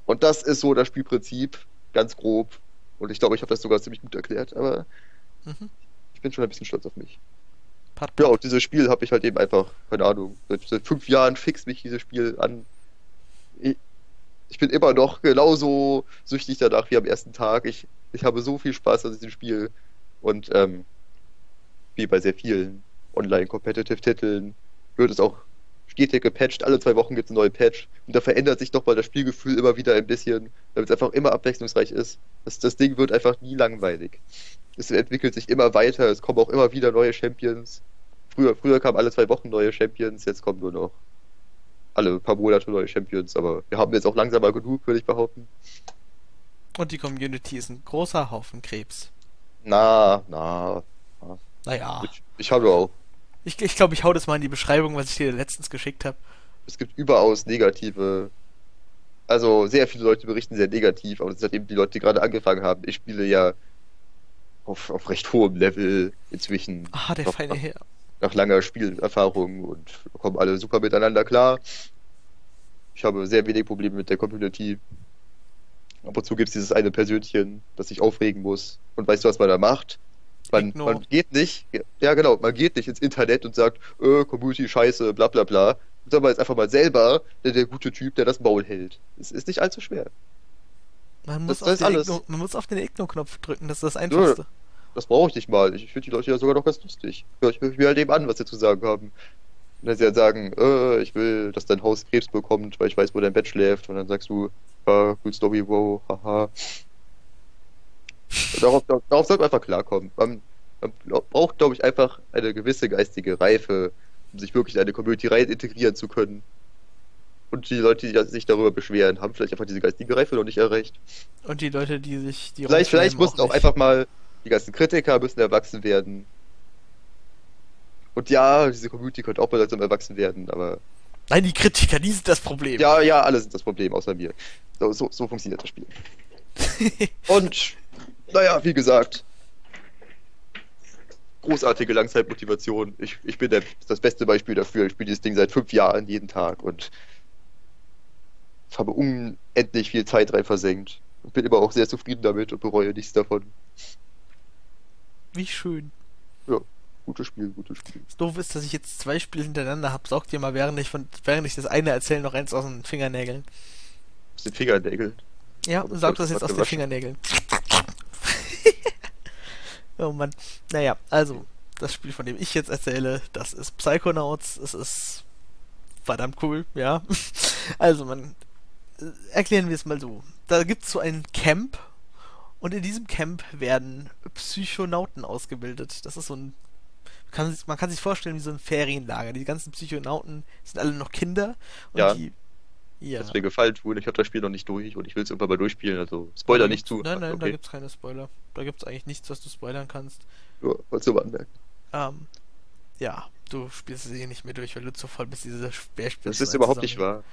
Und das ist so das Spielprinzip, ganz grob. Und ich glaube, ich habe das sogar ziemlich gut erklärt, aber mhm bin schon ein bisschen stolz auf mich. Pat, pat. Ja, und dieses Spiel habe ich halt eben einfach, keine Ahnung, seit, seit, fünf Jahren fixt mich dieses Spiel an. Ich, ich, bin immer noch genauso süchtig danach wie am ersten Tag. Ich, ich habe so viel Spaß an diesem Spiel. Und ähm, wie bei sehr vielen Online-Competitive-Titeln wird es auch stetig gepatcht. Alle zwei Wochen gibt es einen neuen Patch. Und da verändert sich doch mal das Spielgefühl immer wieder ein bisschen, damit es einfach immer abwechslungsreich ist. Das, das Ding wird einfach nie langweilig es entwickelt sich immer weiter, es kommen auch immer wieder neue Champions. Früher, früher kamen alle zwei Wochen neue Champions, jetzt kommen nur noch alle paar Monate neue Champions, aber wir haben jetzt auch langsam mal genug, würde ich behaupten. Und die Community ist ein großer Haufen Krebs. Na, na. Naja. Ich, ich habe auch. Ich, ich glaube, ich hau das mal in die Beschreibung, was ich dir letztens geschickt habe. Es gibt überaus negative. Also sehr viele Leute berichten sehr negativ, aber das sind halt eben die Leute, die gerade angefangen haben. Ich spiele ja auf, auf recht hohem Level inzwischen. Ah, der Noch- feine Herr. nach langer Spielerfahrung und kommen alle super miteinander klar. Ich habe sehr wenig Probleme mit der Community. Ab und zu gibt es dieses eine Persönchen, das sich aufregen muss. Und weißt du, was man da macht? Man, man geht nicht, ja genau, man geht nicht ins Internet und sagt, äh, Community scheiße, bla bla bla. Sondern man ist einfach mal selber der, der gute Typ, der das Maul hält. Es ist nicht allzu schwer. Man muss, Das- den alles. Igno man muss auf den Igno-Knopf drücken, das ist das Einfachste. Das brauche ich nicht mal. Ich finde die Leute ja sogar noch ganz lustig. Ich höre mir halt eben an, was sie zu sagen haben. Und wenn sie dann sagen, äh, ich will, dass dein Haus Krebs bekommt, weil ich weiß, wo dein Bett schläft, und dann sagst du, ja, good story, wow, haha. Darauf, darauf sollte man einfach klarkommen. Man, man braucht, glaube ich, einfach eine gewisse geistige Reife, um sich wirklich in eine Community rein integrieren zu können. Und die Leute, die sich darüber beschweren, haben vielleicht einfach diese geistige Reife noch nicht erreicht. Und die Leute, die sich die Vielleicht, vielleicht mussten auch nicht. einfach mal die ganzen Kritiker müssen erwachsen werden. Und ja, diese Community könnte auch mal langsam erwachsen werden, aber Nein, die Kritiker, die sind das Problem. ja, ja, alle sind das Problem, außer mir. So, so, so funktioniert das Spiel. <laughs> Und naja, wie gesagt, großartige Langzeitmotivation. Ich, ich bin der, das beste Beispiel dafür. Ich spiele dieses Ding seit fünf Jahren jeden Tag und habe unendlich viel Zeit rein versenkt. Und bin immer auch sehr zufrieden damit und bereue nichts davon. Wie schön. Gutes Spiel, gutes Spiel. Das doof ist, dass ich jetzt zwei Spiele hintereinander habe. Saug dir mal, während ich, von, während ich das eine erzähle, noch eins aus den Fingernägeln. Aus den Fingernägeln. Ja, Aber saug das jetzt aus den. Fingernägeln. <laughs> oh Mann. Naja, also, das Spiel, von dem ich jetzt erzähle, das ist Psychonauts. Es ist verdammt cool, ja. <laughs> Also, man, erklären wir es mal so. Da gibt es so ein Camp und in diesem Camp werden Psychonauten ausgebildet. Das ist so ein kann, man kann sich vorstellen wie so ein Ferienlager. Die ganzen Psychonauten sind alle noch Kinder und Ja. die ja. Das mir gefallen tun. Ich habe das Spiel noch nicht durch und ich will es irgendwann mal durchspielen. Also Spoiler Da nicht zu. Nein, nein, da okay. gibt's keine Spoiler. Da gibt's eigentlich nichts, was du spoilern kannst. Nur, wolltest du mal anmerken. Ähm, ja, du spielst es eh nicht mehr durch, weil du zu voll bist, diese Speerspiele. Das ist überhaupt nicht wahr.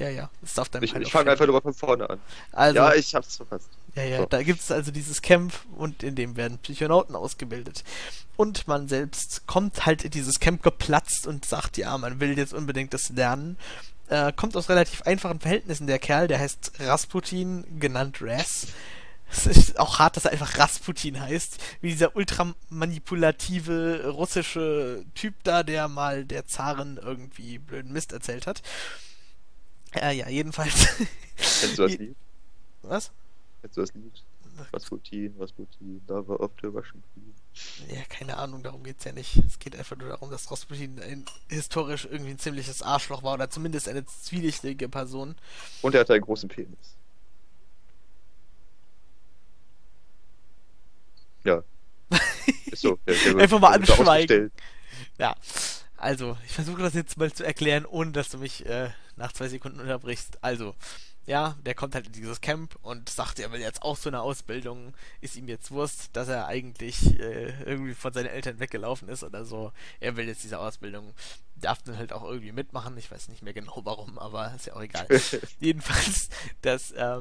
Ja, ja, das ist auf deinem Ich, Pile ich fange einfach nur von vorne an. Also, ja, ja, ich hab's verpasst. ja, so. da gibt's also dieses Camp und in dem werden Psychonauten ausgebildet. Und man selbst kommt halt in dieses Camp geplatzt und sagt, ja, man will jetzt unbedingt das lernen. Äh, kommt aus relativ einfachen Verhältnissen. Der Kerl, der heißt Rasputin, genannt Ras. Es ist auch hart, dass er einfach Rasputin heißt, wie dieser ultra manipulative russische Typ da, der mal der Zarin irgendwie blöden Mist erzählt hat. Äh, ja, jedenfalls. Kennst du das <laughs> Lied? Was? Kennst du das Lied? Rasputin, Rasputin, da war auf der Russian Queen. Ja, keine Ahnung, darum geht's ja nicht. Es geht einfach nur darum, dass Rasputin ein, historisch irgendwie ein ziemliches Arschloch war oder zumindest eine zwielichtige Person. Und er hatte einen großen Penis. Ja. <laughs> Ist so. Der, der Einfach mal anschweigen. Ja, also, ich versuche das jetzt mal zu erklären, ohne dass du mich äh, nach zwei Sekunden unterbrichst. Also, ja, der kommt halt in dieses Camp und sagt, er will jetzt auch so eine Ausbildung. Ist ihm jetzt Wurst, dass er eigentlich äh, irgendwie von seinen Eltern weggelaufen ist oder so. Er will jetzt diese Ausbildung. Darf dann halt auch irgendwie mitmachen. Ich weiß nicht mehr genau warum, aber ist ja auch egal. <laughs> Jedenfalls, dass, äh,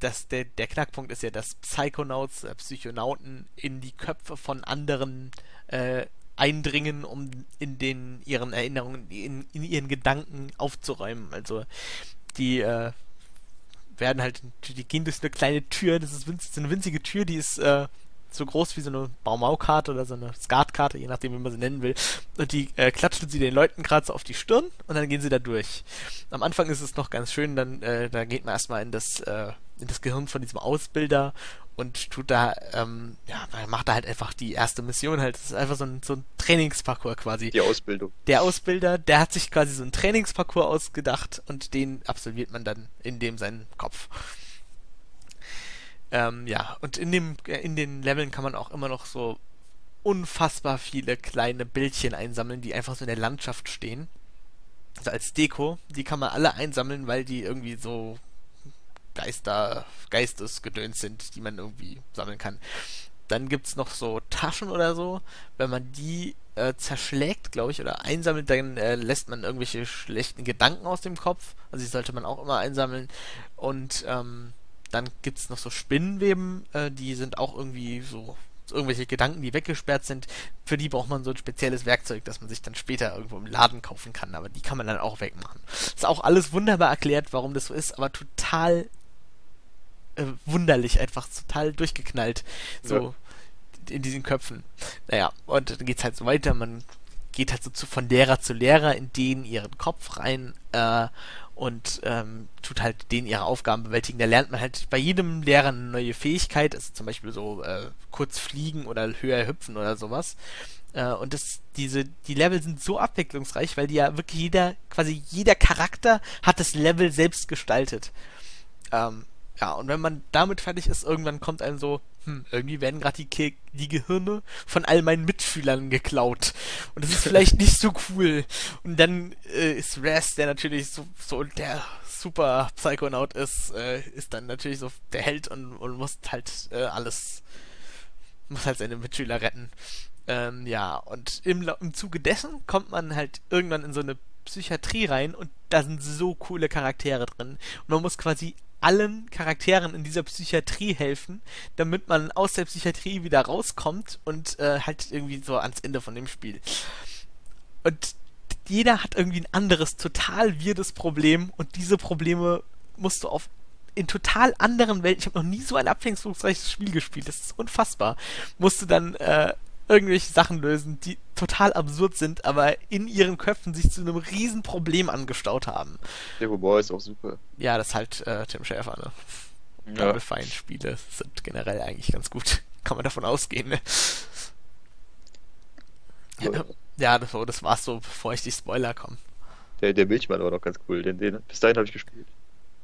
dass der, der Knackpunkt ist ja, dass Psychonauts, äh, Psychonauten in die Köpfe von anderen äh, eindringen, um in den ihren Erinnerungen, in, in ihren Gedanken aufzuräumen. Also die äh, werden halt, die gehen durch so eine kleine Tür, das ist winzig, so eine winzige Tür, die ist äh, so groß wie so eine Baumau-Karte oder so eine Skatkarte, je nachdem, wie man sie nennen will. Und die äh, klatschen sie den Leuten gerade so auf die Stirn und dann gehen sie da durch. Am Anfang ist es noch ganz schön, dann äh, da geht man erstmal in das äh, in das Gehirn von diesem Ausbilder und tut da, ähm, ja, man macht da halt einfach die erste Mission halt. Das ist einfach so ein, so ein Trainingsparcours quasi. Die Ausbildung. Der Ausbilder, der hat sich quasi so einen Trainingsparcours ausgedacht und den absolviert man dann in dem seinen Kopf. Ähm, ja, und in dem, äh, in den Leveln kann man auch immer noch so unfassbar viele kleine Bildchen einsammeln, die einfach so in der Landschaft stehen. Also als Deko, die kann man alle einsammeln, weil die irgendwie so Geister, Geistesgedöns sind, die man irgendwie sammeln kann. dann gibt es noch so Taschen oder so. Wenn man die äh, zerschlägt, glaube ich, oder einsammelt, dann äh, lässt man irgendwelche schlechten Gedanken aus dem Kopf. Also die sollte man auch immer einsammeln. Und ähm, dann gibt es noch so Spinnenweben, äh, die sind auch irgendwie so irgendwelche Gedanken, die weggesperrt sind. Für die braucht man so ein spezielles Werkzeug, das man sich dann später irgendwo im Laden kaufen kann. Aber die kann man dann auch wegmachen. Ist auch alles wunderbar erklärt, warum das so ist, aber total äh, wunderlich, einfach total durchgeknallt. So. Ja in diesen Köpfen. Naja, und dann geht's halt so weiter. Man geht halt so zu, von Lehrer zu Lehrer in denen ihren Kopf rein äh, und ähm, tut halt denen ihre Aufgaben bewältigen. Da lernt man halt bei jedem Lehrer eine neue Fähigkeit, also zum Beispiel so äh, kurz fliegen oder höher hüpfen oder sowas. Äh, und das, diese, die Level sind so abwechslungsreich, weil die ja wirklich jeder, quasi jeder Charakter hat das Level selbst gestaltet. Ähm, ja, und wenn man damit fertig ist, irgendwann kommt einem so, hm, irgendwie werden gerade die, die Gehirne von all meinen Mitschülern geklaut. Und das ist vielleicht <laughs> nicht so cool. Und dann äh, ist Raz, der natürlich so, so der super Psychonaut ist, äh, ist dann natürlich so der Held und, und muss halt äh, alles, muss halt seine Mitschüler retten. Ähm, ja, und im, im Zuge dessen kommt man halt irgendwann in so eine Psychiatrie rein und da sind so coole Charaktere drin. Und man muss quasi allen Charakteren in dieser Psychiatrie helfen, damit man aus der Psychiatrie wieder rauskommt und äh, halt irgendwie so ans Ende von dem Spiel. Und jeder hat irgendwie ein anderes, total weirdes Problem und diese Probleme musst du auf in total anderen Welten, ich habe noch nie so ein abwechslungsreiches Spiel gespielt, das ist unfassbar, musst du dann äh, irgendwelche Sachen lösen, die total absurd sind, aber in ihren Köpfen sich zu einem riesen Problem angestaut haben. Der Humor ist auch super. Ja, das ist halt äh, Tim Schäfer, ne? Ja. Double Fine Spiele sind generell eigentlich ganz gut. <laughs> Kann man davon ausgehen, ne? Ja, ja das, das war's so, bevor ich die Spoiler komme. Der, der Milchmann war noch ganz cool, den, den bis dahin habe ich gespielt.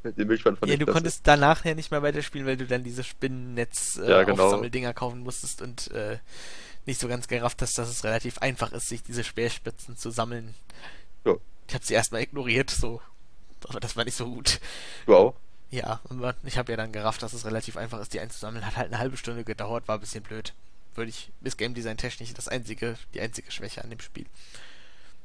Den Milchmann fand ja, du konntest danach ja nicht mehr weiterspielen, weil du dann diese Spinnennetz-Aufsammeldinger äh, genau. kaufen musstest und äh, nicht so ganz gerafft hast, dass es relativ einfach ist, sich diese Speerspitzen zu sammeln. Ja. Ich habe sie erstmal ignoriert, so. Aber das war nicht so gut. Wow. Ja, ich habe ja dann gerafft, dass es relativ einfach ist, die einzusammeln. Hat halt eine halbe Stunde gedauert, war ein bisschen blöd. Würde ich, bis Game Design technisch das einzige, die einzige Schwäche an dem Spiel.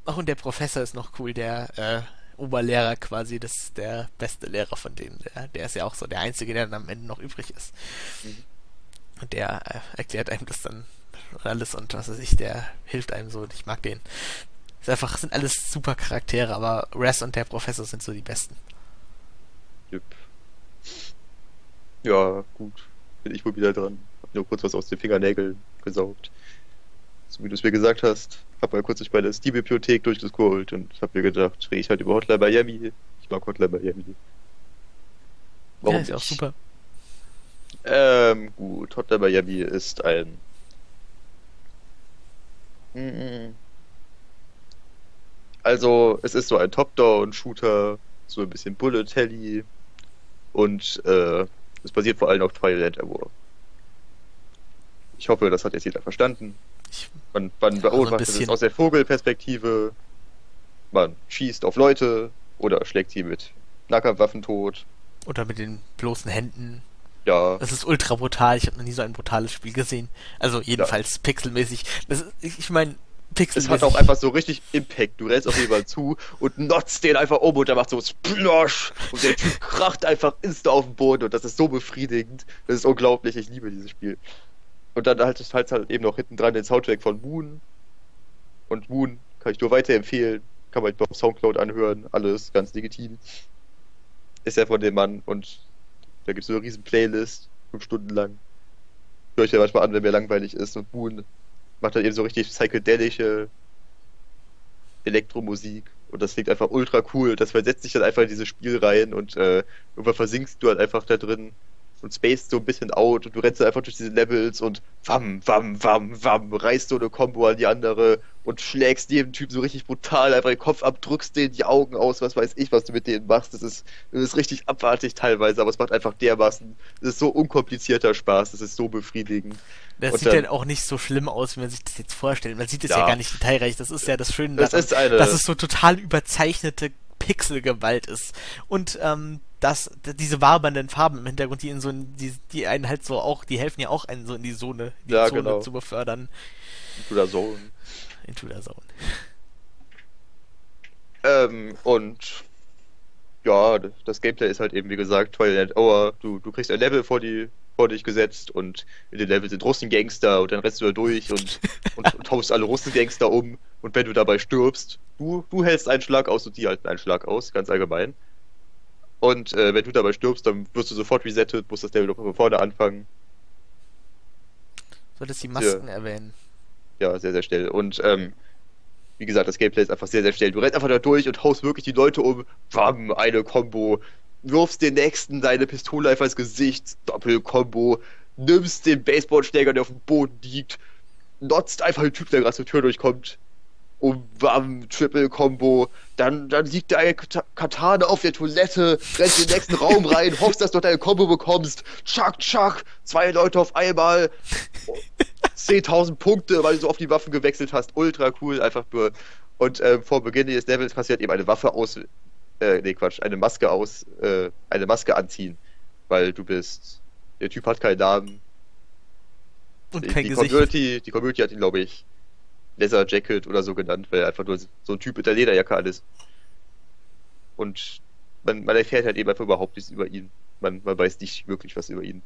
Ach, und der Professor ist noch cool, der äh, Oberlehrer quasi, das der beste Lehrer von denen. Der, der ist ja auch so der einzige, der dann am Ende noch übrig ist. Mhm. Und der äh, erklärt einem das dann alles und was weiß ich, der hilft einem so. Ich mag den. Ist einfach, sind alles super Charaktere, aber Raz und der Professor sind so die besten. Yep. Ja, gut. Bin ich wohl wieder dran. Hab nur kurz was aus den Fingernägeln gesaugt. So wie du es mir gesagt hast, hab mal kurz durch meine Steam-Bibliothek durchgescrollt und hab mir gedacht, rede ich halt über Hotline Miami. Ich mag Hotline Miami. Warum ja, ist nicht? auch super. Ähm, gut, Hotline Miami ist ein. Also, es ist so ein Top-Down-Shooter, so ein bisschen Bullet-Helly und äh, es basiert vor allem auf Twilight War. Ich hoffe, das hat jetzt jeder verstanden. Man, man beobachtet es aus der Vogelperspektive, man schießt auf Leute oder schlägt sie mit Nahkampfwaffen tot. Oder mit den bloßen Händen. Ja. Das ist ultra brutal. Ich habe noch nie so ein brutales Spiel gesehen. Also jedenfalls ja. pixelmäßig. Das, ich meine, pixelmäßig. Es hat auch einfach so richtig Impact. Du rennst auf jemanden zu und notzt den einfach um und der macht so Splosh und der Typ kracht einfach insta auf den Boden und das ist so befriedigend. Das ist unglaublich. Ich liebe dieses Spiel. Und dann halt ist halt, halt eben noch hinten dran den Soundtrack von Moon. Und Moon kann ich nur weiterempfehlen. Kann man auf Soundcloud anhören. Alles ganz legitim. Ist ja von dem Mann und da gibt es so eine riesen Playlist, fünf Stunden lang. Höre ich ja manchmal an, wenn mir langweilig ist. Und Boon macht dann eben so richtig psychedelische Elektromusik. Und das klingt einfach ultra cool. Das versetzt sich dann einfach in dieses Spiel rein und äh, irgendwann versinkst du halt einfach da drin und spaced so ein bisschen out und du rennst einfach durch diese Levels und wam, wam, wam, wam, reißt so eine Combo an die andere und schlägst jedem Typ so richtig brutal einfach den Kopf ab, drückst denen die Augen aus, was weiß ich, was du mit denen machst. Das ist, das ist richtig abartig teilweise, aber es macht einfach dermaßen, es ist so unkomplizierter Spaß, es ist so befriedigend. Das und sieht dann, ja auch nicht so schlimm aus, wie man sich das jetzt vorstellt. Man sieht es ja. ja. gar nicht detailreich. Das ist ja das Schöne daran, das ist eine, dass es so total überzeichnete Pixelgewalt ist. Und ähm, das, diese wabernden Farben im Hintergrund, die in so die, die einen halt so auch, die helfen ja auch einen so in die Zone, die Ja, Zone genau. zu befördern. Oder so. Into the Zone. Ähm, und ja, das Gameplay ist halt eben, wie gesagt, Twilight Hour. Du, du kriegst ein Level vor, die, vor dich gesetzt und in dem Level sind Russengangster und dann rennst du da durch und, <laughs> und, und haust alle Russengangster um. Und wenn du dabei stirbst, du, du hältst einen Schlag aus und die halten einen Schlag aus, ganz allgemein. Und äh, wenn du dabei stirbst, dann wirst du sofort resettet, musst das Level noch von vorne anfangen. Solltest die Masken erwähnen. Ja, sehr, sehr schnell. Und ähm, wie gesagt, das Gameplay ist einfach sehr, sehr schnell. Du rennst einfach da durch und haust wirklich die Leute um. Bam, eine Combo. Wirfst den nächsten deine Pistole einfach ins Gesicht. Doppel-Combo. Nimmst den Baseballschläger, der auf dem Boden liegt. Notzt einfach den Typ, der gerade zur Tür durchkommt. Und bam, Triple-Combo. Dann, dann liegt der eine Kata- Katana auf der Toilette. Rennst in den nächsten <laughs> Raum rein. Hoffst, dass du deine Combo bekommst. Tschack, tschack. Zwei Leute auf einmal. 10.000 Punkte, weil du so oft die Waffen gewechselt hast. Ultra cool, einfach nur. Und ähm, vor Beginn des Levels halt eben eine Waffe aus. Äh, nee, Quatsch, eine Maske aus. Äh, eine Maske anziehen. Weil du bist. Der Typ hat keinen Namen. Und Die, kein die, Gesicht. Community, die Community hat ihn, glaube ich, Leather Jacket oder so genannt, weil er einfach nur so ein Typ mit der Lederjacke alles. Und man, man erfährt halt eben einfach überhaupt nichts über ihn. Man, man weiß nicht wirklich was über ihn.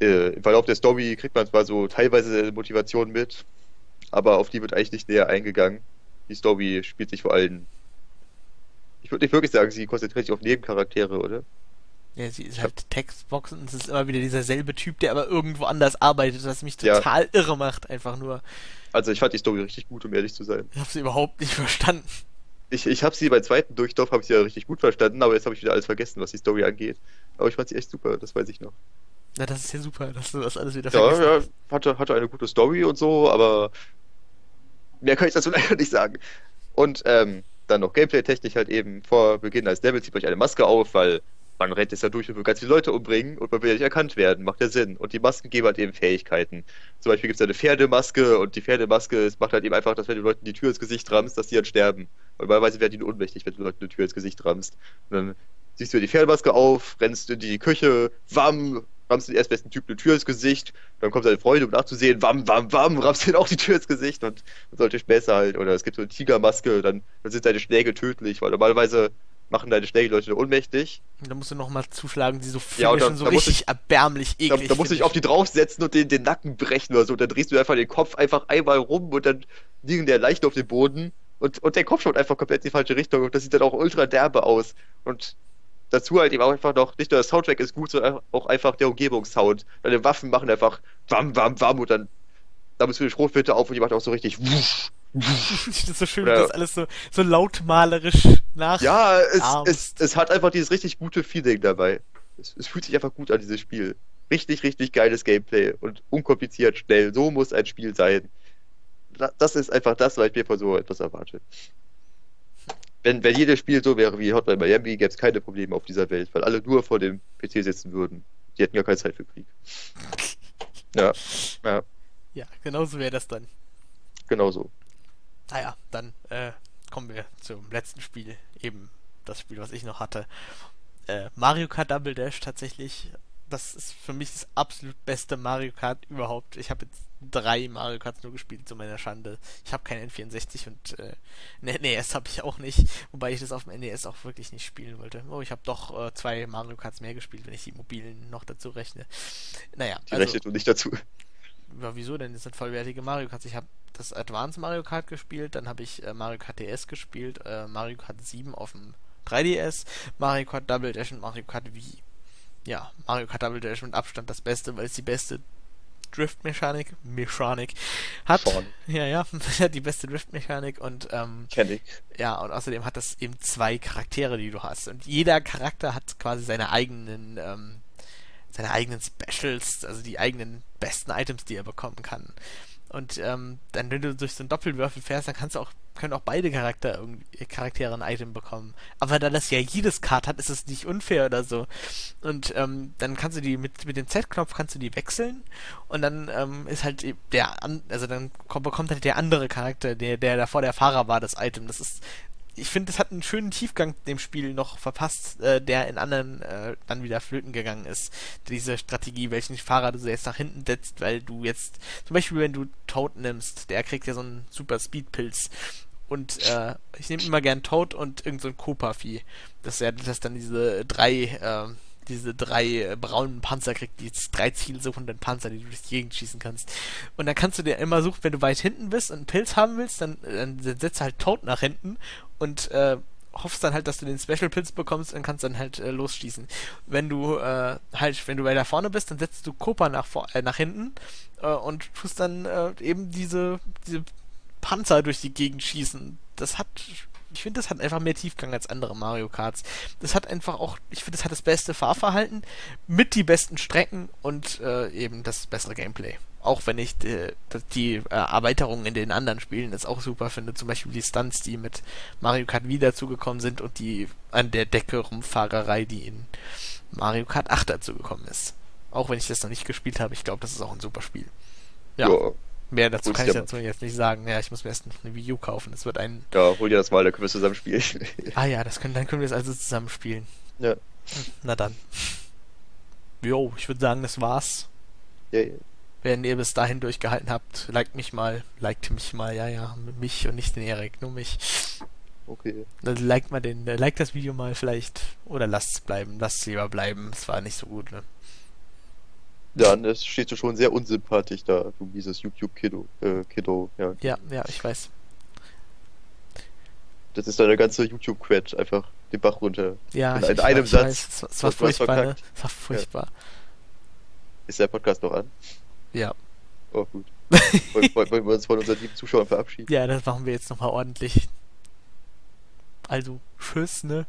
Äh, Im Verlauf der Story kriegt man zwar so teilweise Motivation mit, aber auf die wird eigentlich nicht näher eingegangen. Die Story spielt sich vor allem. Ich würde nicht wirklich sagen, sie konzentriert sich auf Nebencharaktere, oder? Ja, sie ist halt Textbox und es ist immer wieder dieser selbe Typ, der aber irgendwo anders arbeitet, was mich Ja. total irre macht, einfach nur. Also ich fand die Story richtig gut, um ehrlich zu sein. Ich habe sie überhaupt nicht <laughs> verstanden. Ich, ich habe sie beim zweiten Durchlauf habe ich sie ja richtig gut verstanden, aber jetzt habe ich wieder alles vergessen, was die Story angeht. Aber ich fand sie echt super, das weiß ich noch. Na, das ist ja super, dass du das alles wieder Ja, vergessen ja, hatte, hatte eine gute Story und so, aber mehr kann ich dazu <laughs> leider nicht sagen. Und ähm, dann noch Gameplay-technisch halt eben vor Beginn als Level zieht euch eine Maske auf, weil man rennt jetzt da durch und will ganz viele Leute umbringen und man will ja nicht erkannt werden, macht ja Sinn. Und die Masken geben halt eben Fähigkeiten. Zum Beispiel gibt es eine Pferdemaske und die Pferdemaske es macht halt eben einfach, dass wenn du Leuten die Tür ins Gesicht rammst, dass die dann sterben. Und normalerweise werden die nur ohnmächtig, wenn du Leuten eine Tür ins Gesicht rammst. Und dann siehst du die Pferdemaske auf, rennst in die Küche, wamm, rammst den erstbesten Typ eine Tür ins Gesicht, dann kommt seine Freundin, um nachzusehen, wamm, wamm, wamm, rammst den auch die Tür ins Gesicht und, und solche Späße halt. Oder es gibt so eine Tigermaske, dann, dann sind deine Schläge tödlich, weil normalerweise machen deine Schläge die Leute ohnmächtig. Da musst du nochmal zuschlagen, die so Ja, und schon dann- so da richtig erbärmlich Da, eklig. da musst du dich auf die draufsetzen und den, den Nacken brechen oder so. Und dann drehst du einfach den Kopf einfach einmal rum und dann liegen der leicht auf dem Boden und, und der Kopf schaut einfach komplett in die falsche Richtung und das sieht dann auch ultra derbe aus. Und dazu halt eben auch einfach noch, nicht nur der Soundtrack ist gut, sondern auch einfach der Umgebungssound. Deine Waffen machen einfach wam, wam, wam und dann, da bist du die Schrotflinte auf und die macht auch so richtig wusch. <laughs> das ist so schön, Oder- das alles so, so lautmalerisch nach. Ja, es, es, es hat einfach dieses richtig gute Feeling dabei. Es, es fühlt sich einfach gut an, dieses Spiel. Richtig, richtig geiles Gameplay und unkompliziert, schnell. So muss ein Spiel sein. Da- Das ist einfach das, was ich mir von so etwas erwarte. Wenn, wenn jedes Spiel so wäre wie Hotline Miami, gäbe es keine Probleme auf dieser Welt, weil alle nur vor dem PC sitzen würden. Die hätten gar keine Zeit für Krieg. <laughs> Ja, ja, Ja, genau so wäre das dann. genau so. Naja, dann äh, kommen wir zum letzten Spiel. Eben das Spiel, was ich noch hatte. Äh, Mario Kart Double Dash tatsächlich. Das ist für mich das absolut beste Mario Kart überhaupt. Ich habe jetzt drei Mario Karts nur gespielt, zu meiner Schande. Ich habe kein N64 und äh, ne, NES habe ich auch nicht, wobei ich das auf dem NES auch wirklich nicht spielen wollte. Oh, ich habe doch äh, zwei Mario Karts mehr gespielt, wenn ich die mobilen noch dazu rechne. Naja, Die rechnet du nicht dazu. Ja, wieso denn? Das sind vollwertige Mario Karts. Ich habe das Advance Mario Kart gespielt, dann habe ich äh, Mario Kart DS gespielt, äh, Mario Kart 7 auf dem 3DS, Mario Kart Double Dash und Mario Kart Wii. Ja, Mario Kart Double Dash mit Abstand das Beste, weil es die beste Drift-Mechanik, Mechanik hat. Schon. Ja, ja, <laughs> die beste Drift-Mechanik und ähm, Kenn ich. ja, und außerdem hat das eben zwei Charaktere, die du hast. Und jeder Charakter hat quasi seine eigenen, ähm, seine eigenen Specials, also die eigenen besten Items, die er bekommen kann. Und ähm, dann, wenn du durch so einen Doppelwürfel fährst, dann kannst du auch, können auch beide Charakter irgendwie, Charaktere ein Item bekommen. Aber da das ja jedes Card hat, ist es nicht unfair oder so. Und ähm, dann kannst du die mit, mit dem Z-Knopf kannst du die wechseln und dann ähm, ist halt der also dann kommt, bekommt halt der andere Charakter, der, der davor der Fahrer war, das Item. Das ist ich finde, es hat einen schönen Tiefgang dem Spiel noch verpasst, äh, der in anderen äh, dann wieder flöten gegangen ist. Diese Strategie, welchen Fahrer du jetzt nach hinten setzt, weil du jetzt, zum Beispiel, wenn du Toad nimmst, der kriegt ja so einen super Speedpilz. Und äh, ich nehme immer gern Toad und irgend so ein Copa-Vieh. Das ist ja das dann diese drei, äh, diese drei äh, braunen Panzer kriegt, die drei zielsuchenden Panzer, die du durch die Gegend schießen kannst. Und dann kannst du dir immer suchen, wenn du weit hinten bist und einen Pilz haben willst, dann, dann setzt halt Toad nach hinten und äh, hoffst dann halt, dass du den Special Pilz bekommst und kannst dann halt äh, losschießen. Wenn du äh, halt, wenn du weiter vorne bist, dann setzt du Copa nach, äh, nach hinten äh, und tust dann äh, eben diese, diese Panzer durch die Gegend schießen. Das hat ich finde, das hat einfach mehr Tiefgang als andere Mario Karts. Das hat einfach auch, ich finde, das hat das beste Fahrverhalten mit die besten Strecken und äh, eben das bessere Gameplay. Auch wenn ich äh, die Erweiterungen in den anderen Spielen jetzt auch super finde, zum Beispiel die Stunts, die mit Mario Kart wieder zugekommen sind und die an der Decke Rumfahrerei, die in Mario Kart 8 dazugekommen ist. Auch wenn ich das noch nicht gespielt habe, ich glaube, das ist auch ein super Spiel. Ja. ja. Mehr dazu kann ich dazu jetzt nicht sagen. Ja, ich muss mir erst eine Wii U kaufen. Es wird ein. Ja, hol dir das mal, dann können wir zusammen spielen. <laughs> ah ja, das können, dann können wir es also zusammen spielen. Ja. Na dann. Jo, ich würde sagen, das war's. Ja, ja. Wenn ihr bis dahin durchgehalten habt, liked mich mal, liked mich mal, ja, ja, mich und nicht den Erik, nur mich. Okay. Dann liked mal den, liked das Video mal vielleicht, oder lasst es bleiben, lasst es lieber bleiben, es war nicht so gut, ne? Ja, das steht schon sehr unsympathisch da, du dieses YouTube-Kiddo. Äh, Kiddo, ja. ja, ja, ich weiß. Das ist deine ganze YouTube-Quet einfach den Bach runter. Ja, in, ich, in einem ich Satz. Weiß. Es war furchtbar, ne? Es war furchtbar. Ja. Ist der Podcast noch an? Ja. Oh, gut. <laughs> wollen, wollen wir uns von unseren lieben Zuschauern verabschieden? Ja, das machen wir jetzt nochmal ordentlich. Also, tschüss, ne?